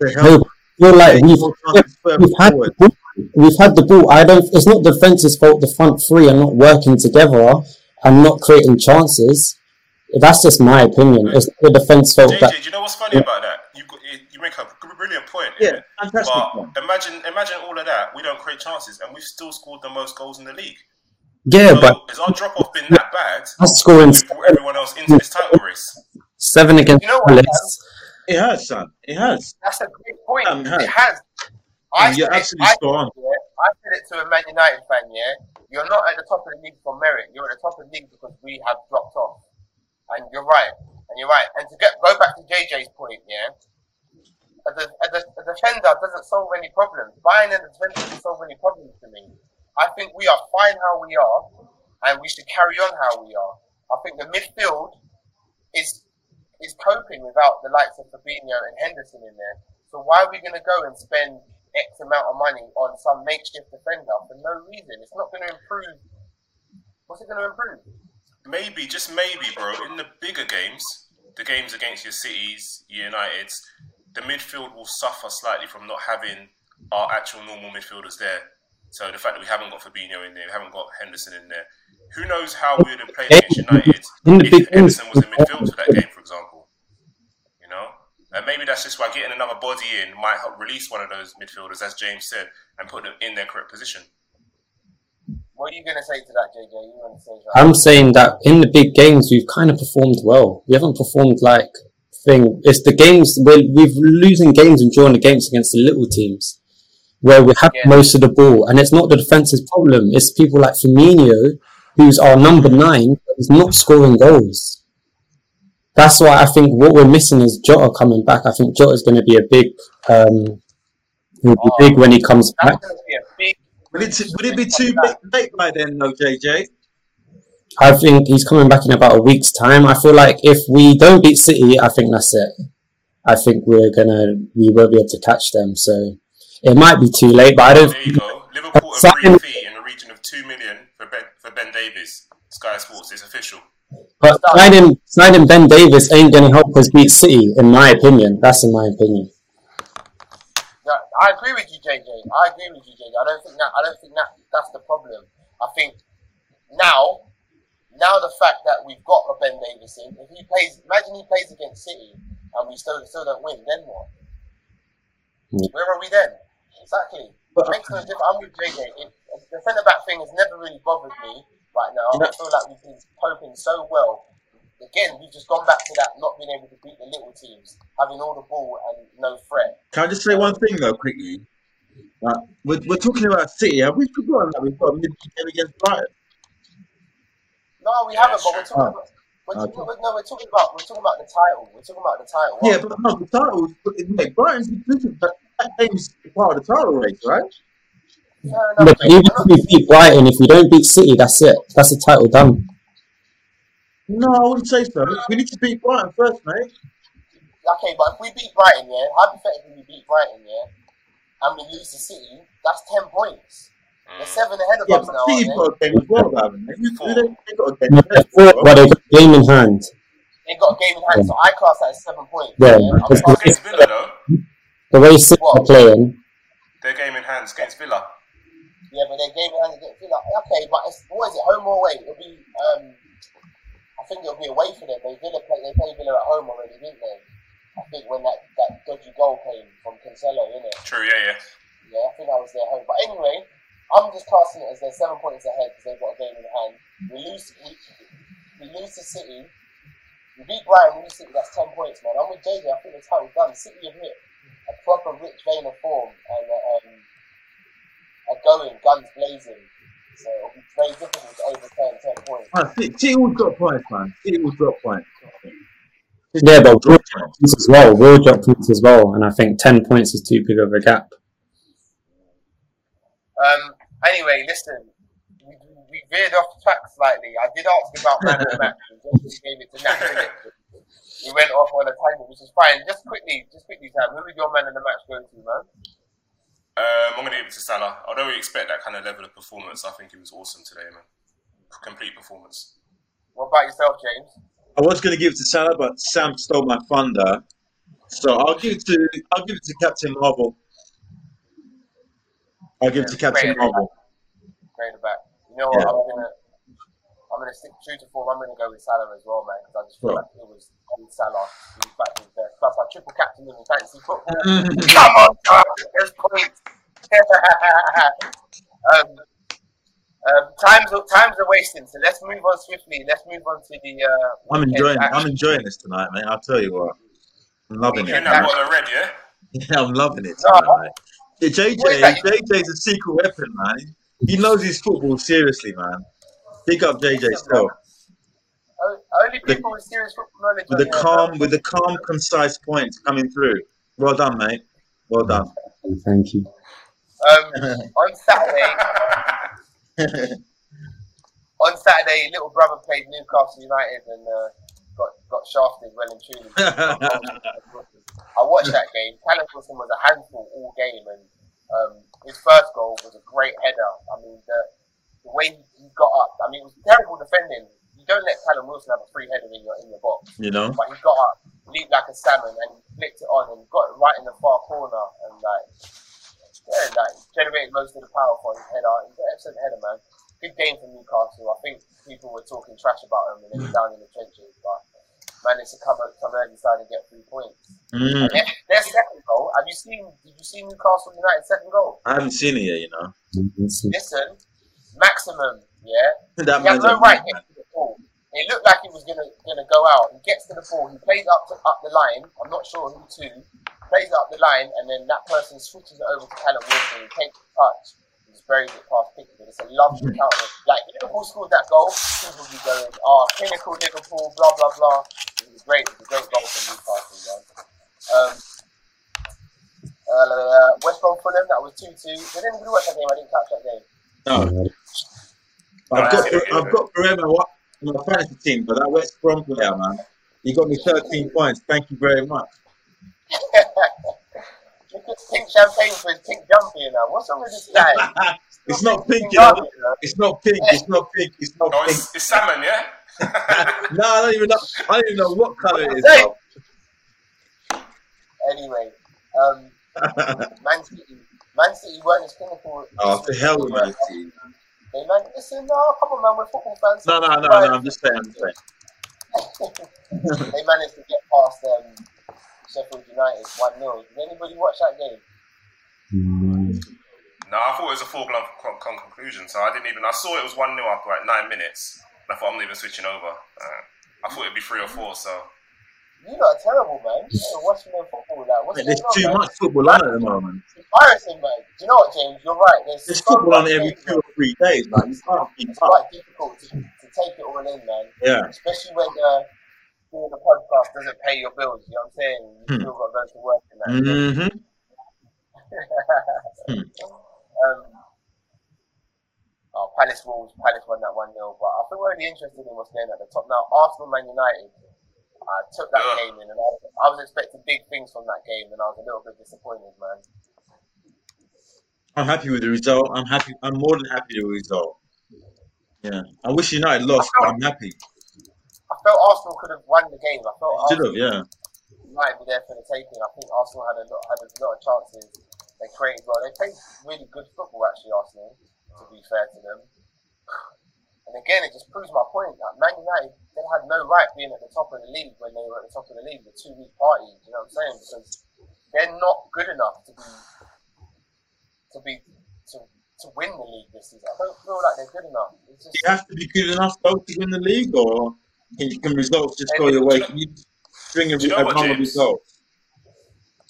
to help no, feel like we've more chances further we've had forward. the ball. We've had the ball. I don't. It's not the defense's fault. The front three are not working together and not creating chances. That's just my opinion. It's the defense fault JJ, that do you know what's funny about that? You you make a brilliant point. Yeah, fantastic But one. imagine, imagine all of that. We don't create chances, and we've still scored the most goals in the league. Yeah, So, but has our drop off been that bad? us scoring everyone else into this title race. seven against You know what, Palace. It has, son. It has. That's a great point. Um, it has. And you're said it- absolutely spot on. yeah, I said it to a Man United fan, yeah. You're not at the top of the league for merit. You're at the top of the league because we have dropped off. And you're right. And you're right. And to get go back to JJ's point, yeah. A, a, de- a defender doesn't solve any problems. Buying a defender doesn't solve any problems to me. I think we are fine how we are, and we should carry on how we are. I think the midfield is is coping without the likes of Fabinho and Henderson in there. So why are we going to go and spend X amount of money on some makeshift defender for no reason? It's not going to improve. What's it going to improve? Maybe, just maybe, bro. In the bigger games, the games against your cities, your Uniteds, the midfield will suffer slightly from not having our actual normal midfielders there. So the fact that we haven't got Fabinho in there, we haven't got Henderson in there. Who knows how we would have played against United In the big if Henderson was in midfield for that game, for example. You know, and maybe that's just why getting another body in might help release one of those midfielders, as James said, and put them in their correct position. What are you going to say to that, JJ? You want to say that? I'm saying that in the big games we've kind of performed well. We haven't performed like thing. It's the games where we've losing games and drawing the games against the little teams where we have Yeah. most of the ball, and it's not the defense's problem. It's people like Firmino, who's our number nine, who's not scoring goals. That's why I think what we're missing is Jota coming back. I think Jota is going to be a big. Um, he'll be big when he comes back. That's going to be a big, Would it, would it be too late by then, though, JJ? I think he's coming back in about a week's time. I feel like if we don't beat City, I think that's it. I think we're gonna we won't be able to catch them. So it might be too late, but I don't. There you go. Liverpool Sign- agreed fee in the region of two million for Ben for Ben Davies. Sky Sports is official. But signing signing Ben Davies ain't gonna help us beat City, in my opinion. That's in my opinion. No, I agree with you, JJ. I agree with you, JJ. I don't think that. I don't think that that's the problem. I think now, now the fact that we've got a Ben Davies in, if he plays, imagine he plays against City and we still still don't win, then what? Yeah. Where are we then? Exactly. But- It makes no difference. I'm with JJ. It, the centre back thing has never really bothered me right now. I feel like we've been coping so well. Again, we've just gone back to that not being able to beat the little teams, having all the ball and no threat. Can I just say one thing though, quickly? Uh, we're, we're talking about City. Have we forgotten that we've got a midweek game against Brighton? No, we Yeah, haven't. But we're talking. About, we're Okay. talking, no, we're talking about we're talking about the title. We're talking about the title. Yeah, but no, the title. Mate, Brighton's that game's part of the title race, right? Fair enough, But even if we beat Brighton, if we don't beat City, that's it. That's the title done. No, I wouldn't say so. We need to beat Brighton first, mate. Okay, but if we beat Brighton, yeah, hypothetically we beat Brighton, yeah, and we lose to City, that's ten points. They're mm. seven ahead of Yeah, us but now, City's aren't got a game as well, haven't they? Who- who they- they got a game. No, they're fourth, but they've got a game in hand. they? They got a game in hand, so I class that as seven points. Yeah, I'm because- classing- Villa though, The way City are playing, their game in hand against Villa. Yeah, but their game in hand against Villa. Okay, but it's, what is it? Home or away? It'll be. Um, I think it'll be away for them. They Villa play. They played Villa at home already, didn't they? I think when that, that dodgy goal came from Cancelo, innit? True, yeah, yeah. Yeah, I think that was their home. But anyway, I'm just classing it as they're seven points ahead because they've got a game in hand. We lose, we, we lose to City. We beat Brighton, we lose City, that's 10 points, man. I'm with JJ, I think the title's done. City have hit a proper rich vein of form and uh, um, are going guns blazing. So it'll be very difficult to overturn 10 points. Man, City, City will drop points, man. City will drop points. yeah, but we'll Drop drop points. points as well. We'll drop points as well, and I think ten points is too big of a gap. Um, anyway, listen, we, we veered off track slightly. I did ask about man of the match, and just gave it to Nat Phillips. We went off on a tangent, which is fine. Just quickly, just quickly, Sam, who would your man in the match go to, man? Um, I'm going to give it to Salah. Although we expect that kind of level of performance, I think he was awesome today, man. Complete performance. What about yourself, James? I was going to give it to Salah, but Sam stole my thunder. So I'll give it to I'll give it to Captain Marvel. I'll give it to Captain Marvel. Great at back. You know what? Yeah. I'm gonna, I'm gonna stick true to form. I'm gonna go with Salah as well, man, because I just feel Sure. like it was with Salah. He was back to his best. Plus, I triple captain him in fantasy football. Come on, God, there's points. um, um, times are- times are wasting, so let's move on swiftly. Let's move on to the. Uh, I'm weekend enjoying I'm enjoying this tonight, mate. I'll tell you what. I'm loving You it. in that bottle of red, yeah? Yeah, I'm loving it No. tonight, mate. Yeah, JJ, What is? JJ's a secret weapon, man. He knows his football seriously, man. Big up JJ still. O- Only people with serious football knowledge. With the calm with the calm, concise points coming through. Well done, mate. Well done. Thank you. Um, on Saturday, on Saturday, little brother played Newcastle United and uh, got got shafted well and truly. I watched that game. Callum Wilson was a handful all game, and um, his first goal was a great header. I mean, the, the way he got up. I mean, it was terrible defending. You don't let Callum Wilson have a free header in your in your box. you know? But he got up, leaped like a salmon, and flicked it on and got it right in the far corner and like, yeah, like generated most of the power for his header. He's an excellent header, man. Good game for Newcastle. I think people were talking trash about him and they were down in the trenches, but managed to come come early side and get three points. Mm, Their, their second goal. Have you seen? Did you see Newcastle United second goal? I haven't seen it yet, you know. Listen, maximum. Yeah, That he had no right to the ball. It looked like he was gonna gonna go out. He gets to the ball. He plays up to, up the line. I'm not sure who to. Plays up the line, and then that person switches it over to Callum Wilson. He takes the touch. He's very good past Pickford. It's a lovely counter. Like Liverpool scored that goal, people be going, "Oh, clinical Liverpool, blah blah blah." It was great. It was a great goal for Newcastle, man. Um, Uh, West Brom Fulham, that was 2 2. Did anybody watch that game? I didn't catch that game. No, I've got I've got Bremer on my fantasy team, but that West Brom player, man, he got me 13 points. Thank you very much. Look at pink champagne for his pink jumper you know. What's wrong with this guy? It's not pink, you know. It's not pink. It's not pink. It's not pink. it's, it's salmon, yeah? No, I don't even know. I don't even know what color it is. Hey! Anyway, um, Man City, Man City weren't as clinical. oh, to hell with my team. They man, listen, no, come on, man, we're football fans. No, no, no, no. I'm just saying. I'm saying. they managed to get past um, Sheffield United 1 0. Did anybody watch that game? No, I thought it was a foregone con- con- conclusion, so I didn't even. I saw it was 1 0 after like nine minutes, and I thought I'm not even switching over. Uh, I thought it'd be 3 or 4, so. You lot are terrible, man. You ain't watching no football. Like, what's There's going too man? much football on at the moment. It's embarrassing, man. Do you know what, James? You're right. There's, There's so football on every two or three days, man. You can't keep It's up. quite difficult to, to take it all in, man. Yeah. Especially when uh, doing the podcast doesn't pay your bills. You know what I'm saying? You Hmm. still got to go to work and that. Mm-hmm. Hmm. um, oh, Palace Wolves. Palace won that 1 0. But I think we're really interested in what's going on at the top now. Arsenal, Man United. I took that Ugh. game in and I, I was expecting big things from that game and I was a little bit disappointed, man. I'm happy with the result. I'm happy. I'm more than happy with the result. Yeah. I wish United lost, but I'm happy. I felt Arsenal could have won the game. I felt Should Arsenal have, yeah. might be there for the taking. I think Arsenal had a lot, had a lot of chances. They created well. They played really good football, actually. Arsenal, to be fair to them. And again, it just proves my point that Man United they had no right being at the top of the league when they were at the top of the league. The two week party, you know what I'm saying? Because they're not good enough to be to be to to win the league this season. I don't feel like they're good enough. It's just, you have to be good enough both to win the league, or can, can results just go your way? Can you string a, Do you know a what, run of James? results?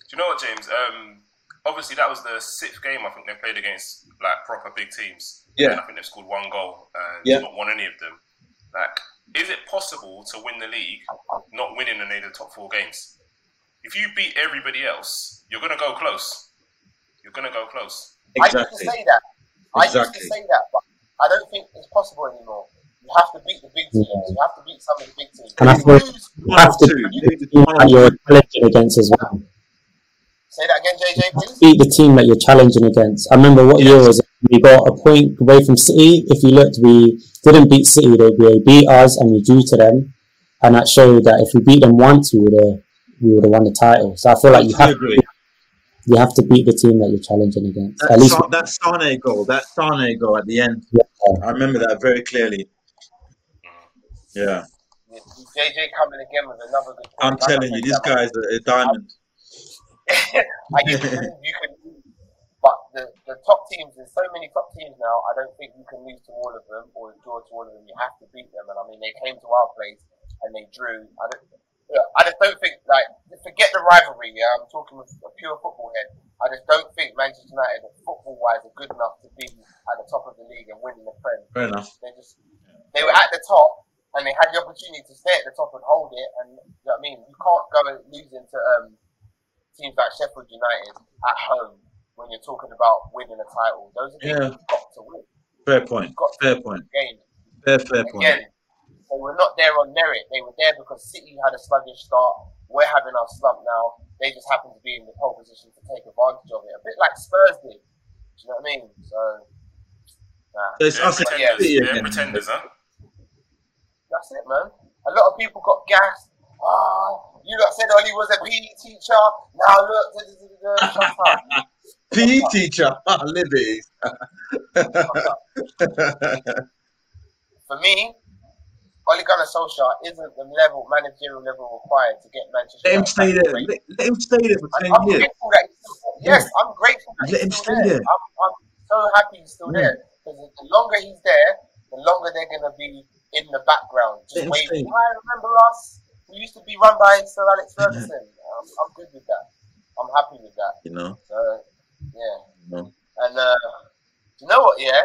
Do you know what, James? Um, obviously, that was the sixth game I think they played against like proper big teams. Yeah. I think they've scored one goal and Yeah. not won any of them. Like, is it possible to win the league not winning any of the top four games? If you beat everybody else, you're gonna go close. You're gonna go close. I used to say that. I used to say that, but I don't think it's possible anymore. You have to beat the big teams. You have to beat some of the big teams. And I you thought- lose- You have to Two. beat the team that you're challenging against as well. say that again, JJ, please. Beat the team that you're challenging against. I remember what year was it? We got a point away from City. If you looked, we didn't beat City. They, they beat us and we drew to them. And that showed that if we beat them once, we would have we would have won the title. So I feel like you have agree. to, you have to beat the team that you're challenging against. That, At least Sa- that Sane goal, that Sane goal at the end, Yeah. I remember that very clearly. Yeah, JJ coming again with another good. I'm telling you, said, this that- guy's a, a diamond. I guess you can, you can lose, but the, the top teams, there's so many top teams now, I don't think you can lose to all of them or draw to all of them. You have to beat them. And I mean, they came to our place and they drew. I don't, I just don't think, like, forget the rivalry, yeah? I'm talking with a pure football head. I just don't think Manchester United, football wise, are good enough to be at the top of the league and winning the Prem. Fair enough. They just, they were at the top and they had the opportunity to stay at the top and hold it. And you know what I mean, you can't go and losing to um, teams like Sheffield United at home when you're talking about winning a title. Those are games Yeah. you've got to win. Fair point. Got Fair point. games. Fair, fair point. Again, they were not there on merit. They were there because City had a sluggish start. We're having our slump now. They just happen to be in the pole position to take advantage of it. A bit like Spurs did. Do you know what I mean? So, nah. So it's They're us pretenders. City They're pretenders, huh? That's it, man. A lot of people got gassed. Ah, you lot said Ole was a PE teacher. Now look. PE teacher, Libby. For me, Ole Gunnar Solskjaer isn't the level, managerial level required to get Manchester. let him stay there. Let, let him stay there for 10 I'm years. grateful that he's still, yes, I'm grateful that Let he's him stay there. there. I'm, I'm so happy he's still Mm. there because the longer he's there, the longer they're going to be in the background, just waiting. I remember us. We used to be run by Sir Alex Ferguson. I'm, I'm good with that. I'm happy with that. You know, So, yeah. And uh, you know what? Yeah,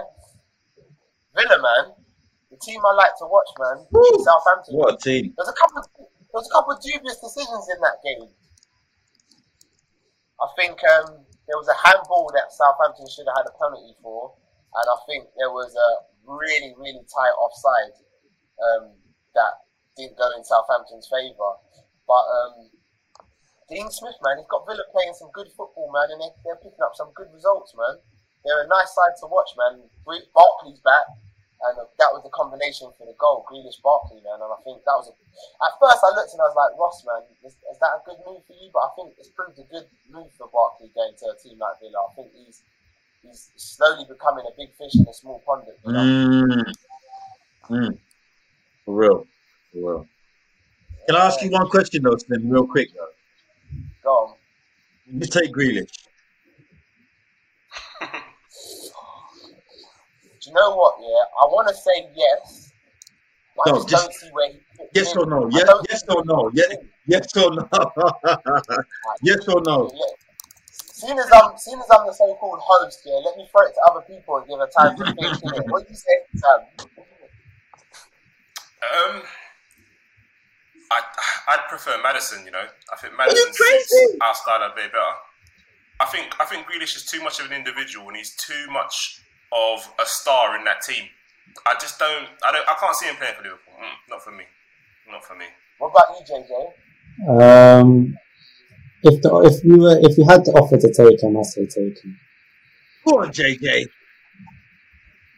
Villa, man, the team I like to watch, man. Woo! Southampton. what a team. There's a couple. There's a couple of dubious decisions in that game. I I think um, there was a handball that Southampton should have had a penalty for, and I think there was a really, really tight offside um, that didn't go in Southampton's favour. But um, Dean Smith, man, he's got Villa playing some good football, man, and they're, they're picking up some good results, man. They're a nice side to watch, man. Barkley's back, and that was the combination for the goal, Grealish Barkley, man. And I think that was. A, at first, I looked and I was like, Ross, man, is, is that a good move for you? But I think it's proved a good move for Barkley going to a team like Villa. I think he's he's slowly becoming a big fish in a small pond. You know? Mm. Mm. For real. For real. Can I ask you one question though, Slim, real quick though? Go on. You take Grealish. Do you know what? Yeah, I want to say yes. But No, just, just- don't see where he fits Yes in. or no? Yes, yes or no? Yes, yes or no? yes or no? Yeah. Seeing as I'm, seeing as I'm the so-called host, yeah, let me throw it to other people and give a time to think. What do you say, Sam? Um, I I'd prefer Maddison. You know, I think Maddison suits our style a bit better. I think I think Grealish is too much of an individual and he's too much of a star in that team. I just don't. I don't. I can't see him playing for Liverpool. Mm, not for me. Not for me. What about you, JJ? Um, if the, if you were if you had the offer to take him, I'd say take him. Go on, JJ.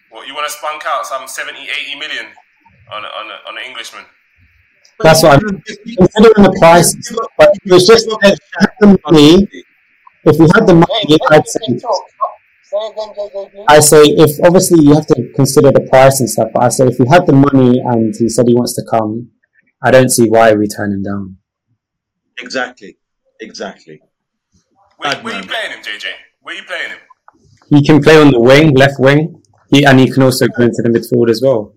What you want to spunk out some 70, 80 million on a, on a, on an Englishman? That's what I'm considering the price. But it was just that if you had the money. If you had the money, I'd say talk. Say again, JJ, please. I say if obviously you have to consider the price and stuff, but I say if you had the money and he said he wants to come, I don't see why we turn him down. Exactly. Exactly. Where, Bad where you playing him, JJ? Where are you playing him? He can play on the wing, left wing, he, and he can also go into the midfield as well.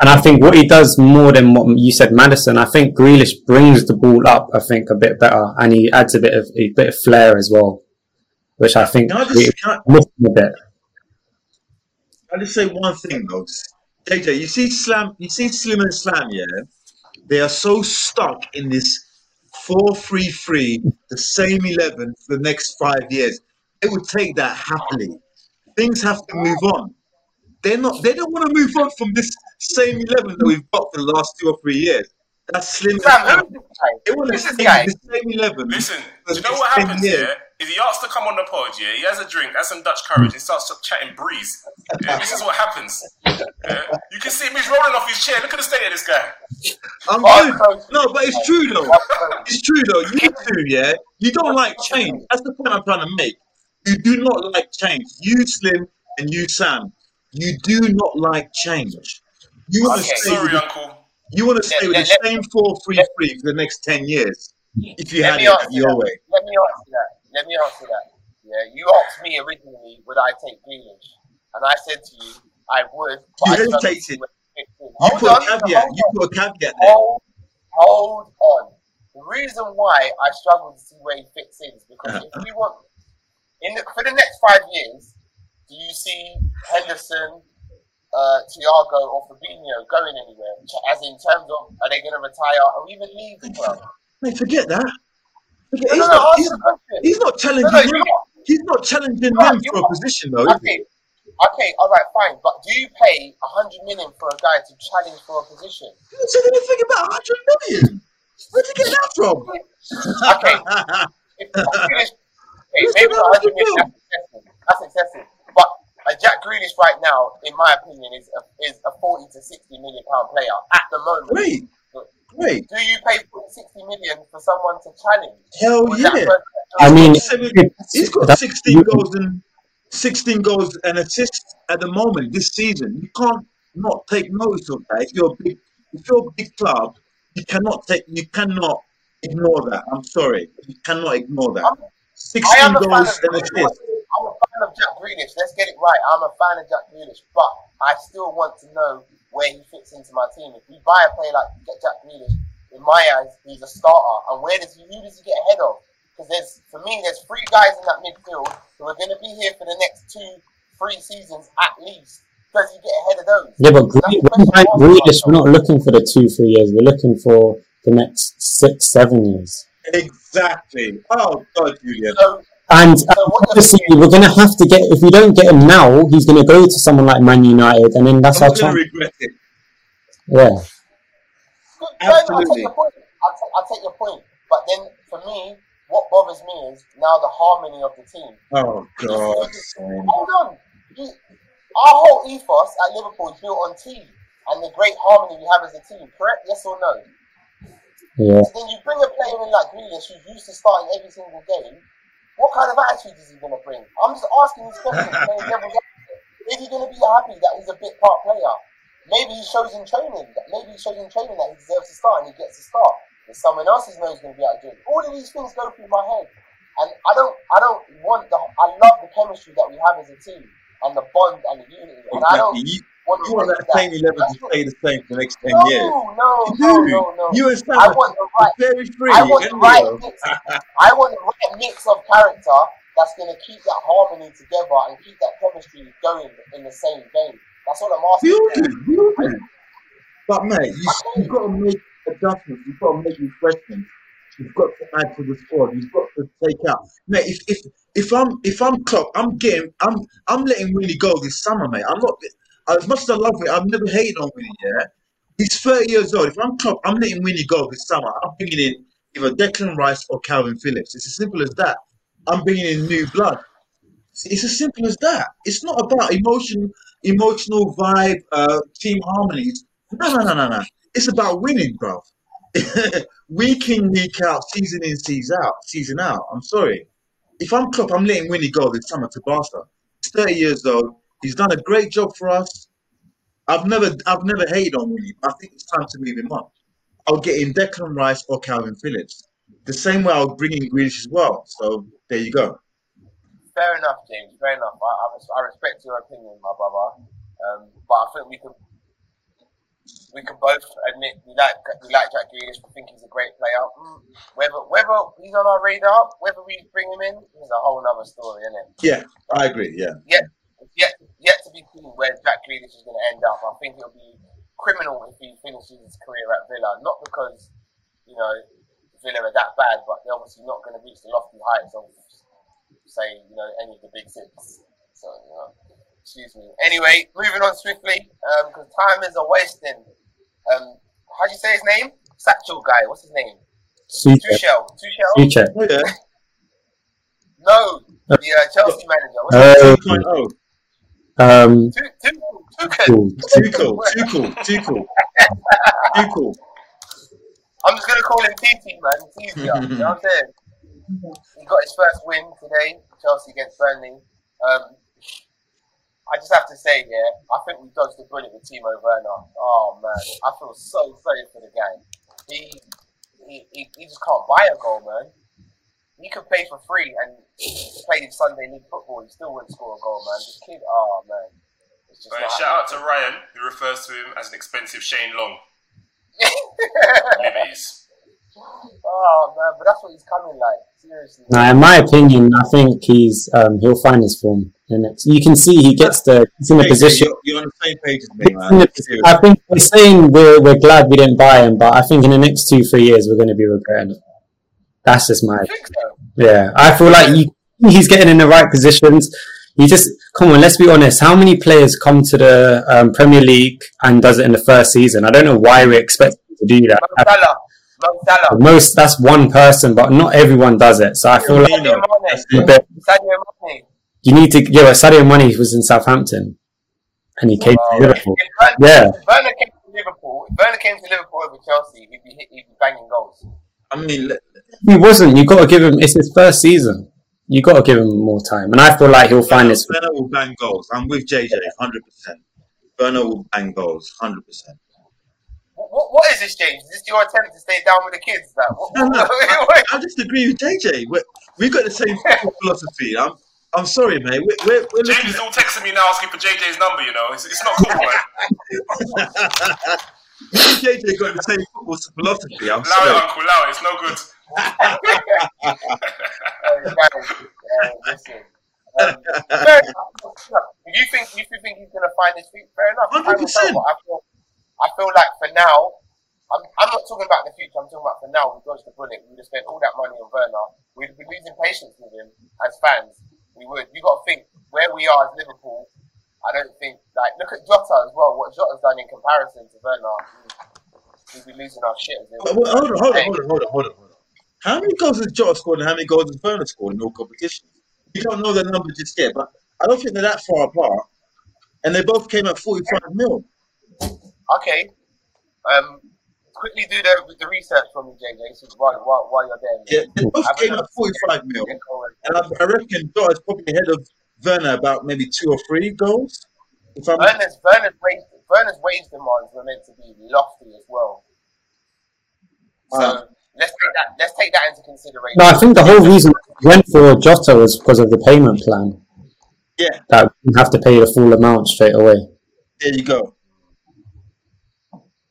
And I think what he does more than what you said, Maddison. I think Grealish brings the ball up. I think a bit better, and he adds a bit of a bit of flair as well, which I think Can I just, can I, a bit. I'll just say one thing though. JJ, you see Slam you see Slim and Slam, yeah? They are so stuck in this four three three, the same eleven for the next five years. They would take that happily. Things have to move on. They're not they don't want to move on from this same eleven that we've got for the last two or three years. That's Slim and Sam, Slam. who's this guy? They want to Who's this stay guy? with the same eleven. Listen, for do you the know what next 10 happens years. here? Is he asks to come on the pod, yeah, he has a drink, has some Dutch courage, and starts chatting breeze. Yeah, this is what happens. Yeah. You can see him, he's rolling off his chair. Look at the state of this guy. I'm Oh, good. No, but it's true though. It's true though. You two, yeah, you don't like change. That's the point I'm trying to make. You do not like change. You Slim and you Sam, you do not like change. You want to Okay. stay. With Sorry, the, uncle. you want to stay with Let- the let- same four three three for the next ten years. If you Let had it answer your that. way. Let me answer that. Let me answer that. Yeah, you asked me originally would I take Grealish, and I said to you I would. But You I struggled to hesitated. see he fits in. You Hold put on, a caveat. hold You put a caveat there. Hold, hold on. The reason why I struggle to see where he fits in is because if uh-huh. we want in the, for the next five years, do you see Henderson, uh, Thiago, or Fabinho going anywhere? As in terms of are they going to retire or even leave the club? Mate, forget that. Forget, No, he's, no, no, not, he's, he's not challenging them. you- He's not challenging No, them for a position though. Okay, okay, all right, fine. But do you pay a hundred million for a guy to challenge for a position? You didn't say anything about 100 million. Where'd you get that from? Okay, if Jack Grealish, okay, maybe the 100 million. That's excessive. That's excessive. But uh, Jack Grealish right now, in my opinion, is a, is a 40 to 60 million pound player at the moment. Wait, wait. Do you pay 40, 60 million for someone to challenge? Hell Or is that yeah. person- I mean, Seven- He's got that's- 16 goals and 16 goals and assists at the moment this season. You can't not take notice of that. If you're a big, if you're a big club, you cannot take, you cannot ignore that. I'm sorry, you cannot ignore that. I'm- 16 I am a fan goals and assists. I'm fan of Jack Grealish. Let's get it right. I'm a fan of Jack Grealish, but I still want to know where he fits into my team. If we buy a player like Jack Grealish, in my eyes, he's a starter. And where does he? Who does he get ahead of? Because there's, for me, there's three guys in that midfield who are going to be here for the next two, three seasons at least. Does he get ahead of those? Yeah, but That's the Gre- when we buy I ask Grealish, myself. we're not looking for the two, three years. We're looking for the next six, seven years. Exactly. Oh God, Julian. So, And uh, so obviously, we're going to have to get, if we don't get him now, he's going to go to someone like Man United, and then that's I'm our gonna chance. regret it. Yeah. Good. No, no, I take Absolutely. your point. I take, I take your point. But then, for me, what bothers me is now the harmony of the team. Oh God. Hold on. You, our whole ethos at Liverpool is built on team and the great harmony we have as a team. Correct? Yes or no? Yeah. So then you bring a player in like Grealish who's used to starting every single game. What kind of attitude is he going to bring? I'm just asking these questions. Is he going to be happy that he's a bit part player? Maybe he shows in training. that- Maybe he shows in training that he deserves to start and he gets to start. But someone else's knows going to be out joint. All of these things go through my head, and I don't. I don't want the. I love the chemistry that we have as a team and the bond and the unity. And I don't Exactly. You, want you want that same eleven to stay the same for the next ten no, years. no, You no, do. no, no. You and Sam I want the right very free. I want the right mix. I want the right mix of character that's going to keep that harmony together and keep that chemistry going in the same game. That's all I'm asking. You do, you do. But mate, you, you've got to make adjustments. You've got to make refreshments. You've got to add to the squad. You've got to take out. Mate, if if if I'm if I'm Klopp, I'm getting I'm I'm letting Winnie go this summer, mate. I'm not as much as I love it. I've never hated on Winnie. Yeah, he's 30 years old. If I'm Klopp, I'm letting Winnie go this summer. I'm bringing in either Declan Rice or Kalvin Phillips. It's as simple as that. I'm bringing in new blood. It's- It's as simple as that. It's not about emotion, emotional vibe, uh, team harmonies. No, no, no, no, no. It's about winning, bro. week in, week out, season in, season out, season out. I'm sorry. If I'm Klopp, I'm letting Winnie go this summer to Barca. He's 30 years old. He's done a great job for us. I've never, I've never hated on Winnie. I think it's time to move him up. I'll get in Declan Rice or Kalvin Phillips. The same way I'll bring in Grealish as well. So there you go. Fair enough, James. Fair enough. I, I, I respect your opinion, my brother. Um, but I think we can we can both admit we like we like Jack Grealish. We think he's a great player. Mm, whether whether he's on our radar, whether we bring him in, is a whole other story, isn't it? Yeah, I agree. Yeah. Yeah. Yet yet yet to be seen where Jack Grealish is going to end up. I think it'll be criminal if he finishes his career at Villa, not because you know Villa are that bad, but they're obviously not going to reach the lofty heights of say you know any of the big six. So you know, excuse me. Anyway, moving on swiftly because time is a wasting. Um, how do you say his name? Satchel guy. What's his name? Sucha. Tuchel. Tuchel. Sucha. Oh, yeah. No, the uh, Chelsea manager. What's Uh, 2.0. Um, Tu- Tu- Tuchel. cool. Too cool. Too cool. Too cool. Too cool. I'm just gonna call him TT, man. It's easier. you know what I'm saying? He got his first win today, Chelsea against Burnley. Um, I just have to say, yeah, I think we dodged the bullet with Timo Werner. Oh man, I feel so sorry for the guy. He, he, he, he just can't buy a goal, man. He could play for free and play in Sunday League football. He still wouldn't score a goal, man. This kid, oh man. Just Right, not shout out to. Ryan, who refers to him as an expensive Shane Long. Liberties. oh man, but that's what he's coming like. Seriously. Now, in my opinion, I think he's um, he'll find his form. in the next. You can see he gets the he's in the Hey, position. You're, you're on the same page as me, man. the I think we're saying we're we're glad we didn't buy him, but I think in the next two three years we're going to be regretting it. That's just my I think so. yeah. I feel like you, he's getting in the right positions. He just come on. Let's be honest. How many players come to the um, Premier League and does it in the first season? I don't know why we expect him to do that. Salah. Salah. Most that's one person, but not everyone does it. So I feel like Mane. a bit, Sadio Mane. you need to. Yeah, but Sadio Mane was in Southampton, and he came Well, to Liverpool. If Werner, Yeah. if Werner came to Liverpool, if Werner came to Liverpool over Chelsea, he'd be, he'd be banging goals. I mean, let- He wasn't. You got to give him. It's his first season. You got to give him more time, and I feel like he'll find his. Werner will bang goals. I'm with JJ, hundred percent. Werner will bang goals, hundred percent. What, what, what is this, James? Is this your attempt to stay down with the kids? Like, what, No, no, what, I just agree with JJ. We're, we've got the same football philosophy. I'm, I'm sorry, mate. We're, we're, we're looking James is all texting me now asking for JJ's number, you know. It's, it's not cool, man. Me and JJ got the same football philosophy. I'm Allow it, sorry. uncle, allow it. It's no good. Um, you think if you think he's gonna find his feet, fair enough. I 100%. tell, but I feel I feel like for now, I'm I'm not talking about the future. I'm talking about for now. We dodged the bullet. We have spent all that money on Werner, we'd be losing patience with him as fans. We would. You got to think where we are as Liverpool. I don't think like look at Jota as well. What Jota's done in comparison to Werner, we'd be losing our shit. as hold on, hold on, hold on, hold on, hold on. How many goals has Jota scored and how many goals has Werner scored in all competitions? You don't know the number just yet, but I don't think they're that far apart. And they both came at 45 mil. Okay. Um, quickly do the, the research for me, JJ, so while, while, while you're there. Yeah, they both a came at 45 mil. Yeah, go on. And I, I reckon Jota's probably ahead of Werner about maybe two or three goals. If I'm, Werner's Werner's wage Werner's wage demands were meant to be lofty as well. So Ah. Let's take that let's take that into consideration. No, I think the whole reason we went for Jota was because of the payment plan. Yeah. That we didn't have to pay the full amount straight away. there you go.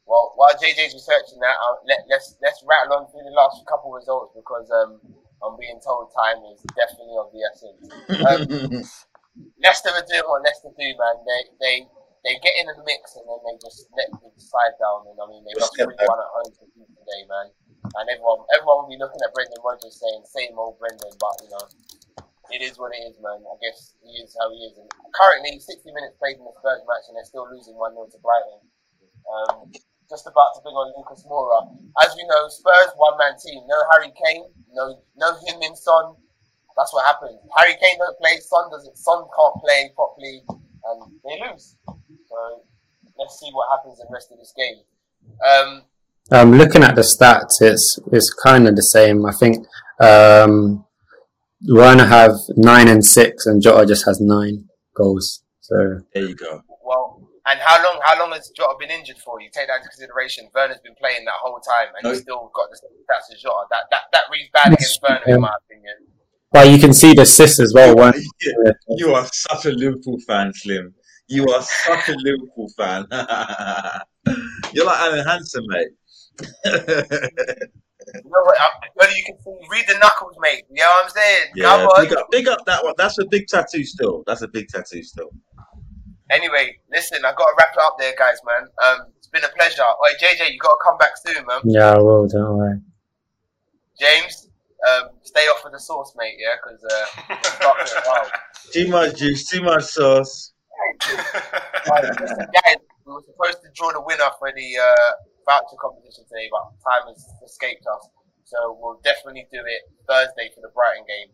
Well, while JJ's researching that, uh, let, let's let's rattle on through the last couple of results because um, I'm being told time is definitely of the essence. Um, Leicester are doing what Leicester do, man. They they they get in the mix and then they just let the side down. And I mean, they lost Step three one at home to Peterborough today, man. And everyone everyone will be looking at Brendan Rodgers saying same old Brendan, but you know. It is what it is, man. I guess he is how he is. And currently, 60 minutes played in the Spurs match, and they're still losing 1 0 to Brighton. Um, just about to bring on Lucas Moura. As we know, Spurs one man team. No Harry Kane, no no him in Son. That's what happened. Harry Kane don't play. Son doesn't. Son can't play properly, and they lose. So let's see what happens in the rest of this game. Um, Um, looking at the stats, it's it's kind of the same. I think um, Werner have nine and six, and Jota just has nine goals. So There you go. well, and how long? How long has Jota been injured for? You take that into consideration. Werner's been playing that whole time, and No. he's still got the same stats as Jota. That that that reads bad against Werner, in my opinion. Well, you can see the assists as well. Werner. You are such a Liverpool fan, Slim. You are such a Liverpool fan. You're like Alan Hansen, mate. You know what? uh, Whether you can read the knuckles, mate. You know what I'm saying? yeah, big up, big up that one. That's a big tattoo still. That's a big tattoo still. Anyway, listen, I got to wrap it up there, guys, man. Um, it's been a pleasure. Wait, JJ, you got to come back soon, man. Yeah, well, don't worry. James, um, stay off of the sauce, mate. Yeah, because uh, it's starting to get wild. Too much juice, too much sauce. Right, listen, guys, we were supposed to draw the winner for the uh, voucher competition today, but time has escaped us. So we'll definitely do it Thursday for the Brighton game.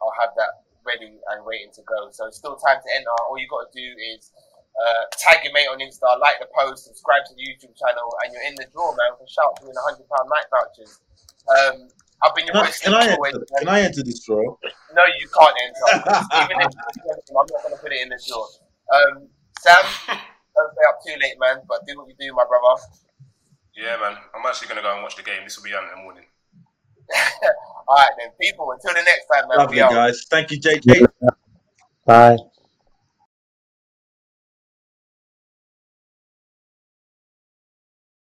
I'll have that ready and waiting to go. So it's still time to enter. All you got to do is uh, tag your mate on Insta, like the post, subscribe to the YouTube channel, and you're in the draw, man. For shout out to win hundred pound night vouchers. Um, I've been your Can I, can I always, enter? Can I enter this draw? No, you can't enter. Even if I'm not going to put it in the draw. Um, Sam, don't stay up too late, man. But do what you do, my brother. Yeah, man. I'm actually gonna go and watch the game. This will be on in the morning. All right, then, people. Until the next time, man. Lovely, we out. guys. Thank you, JJ. Bye.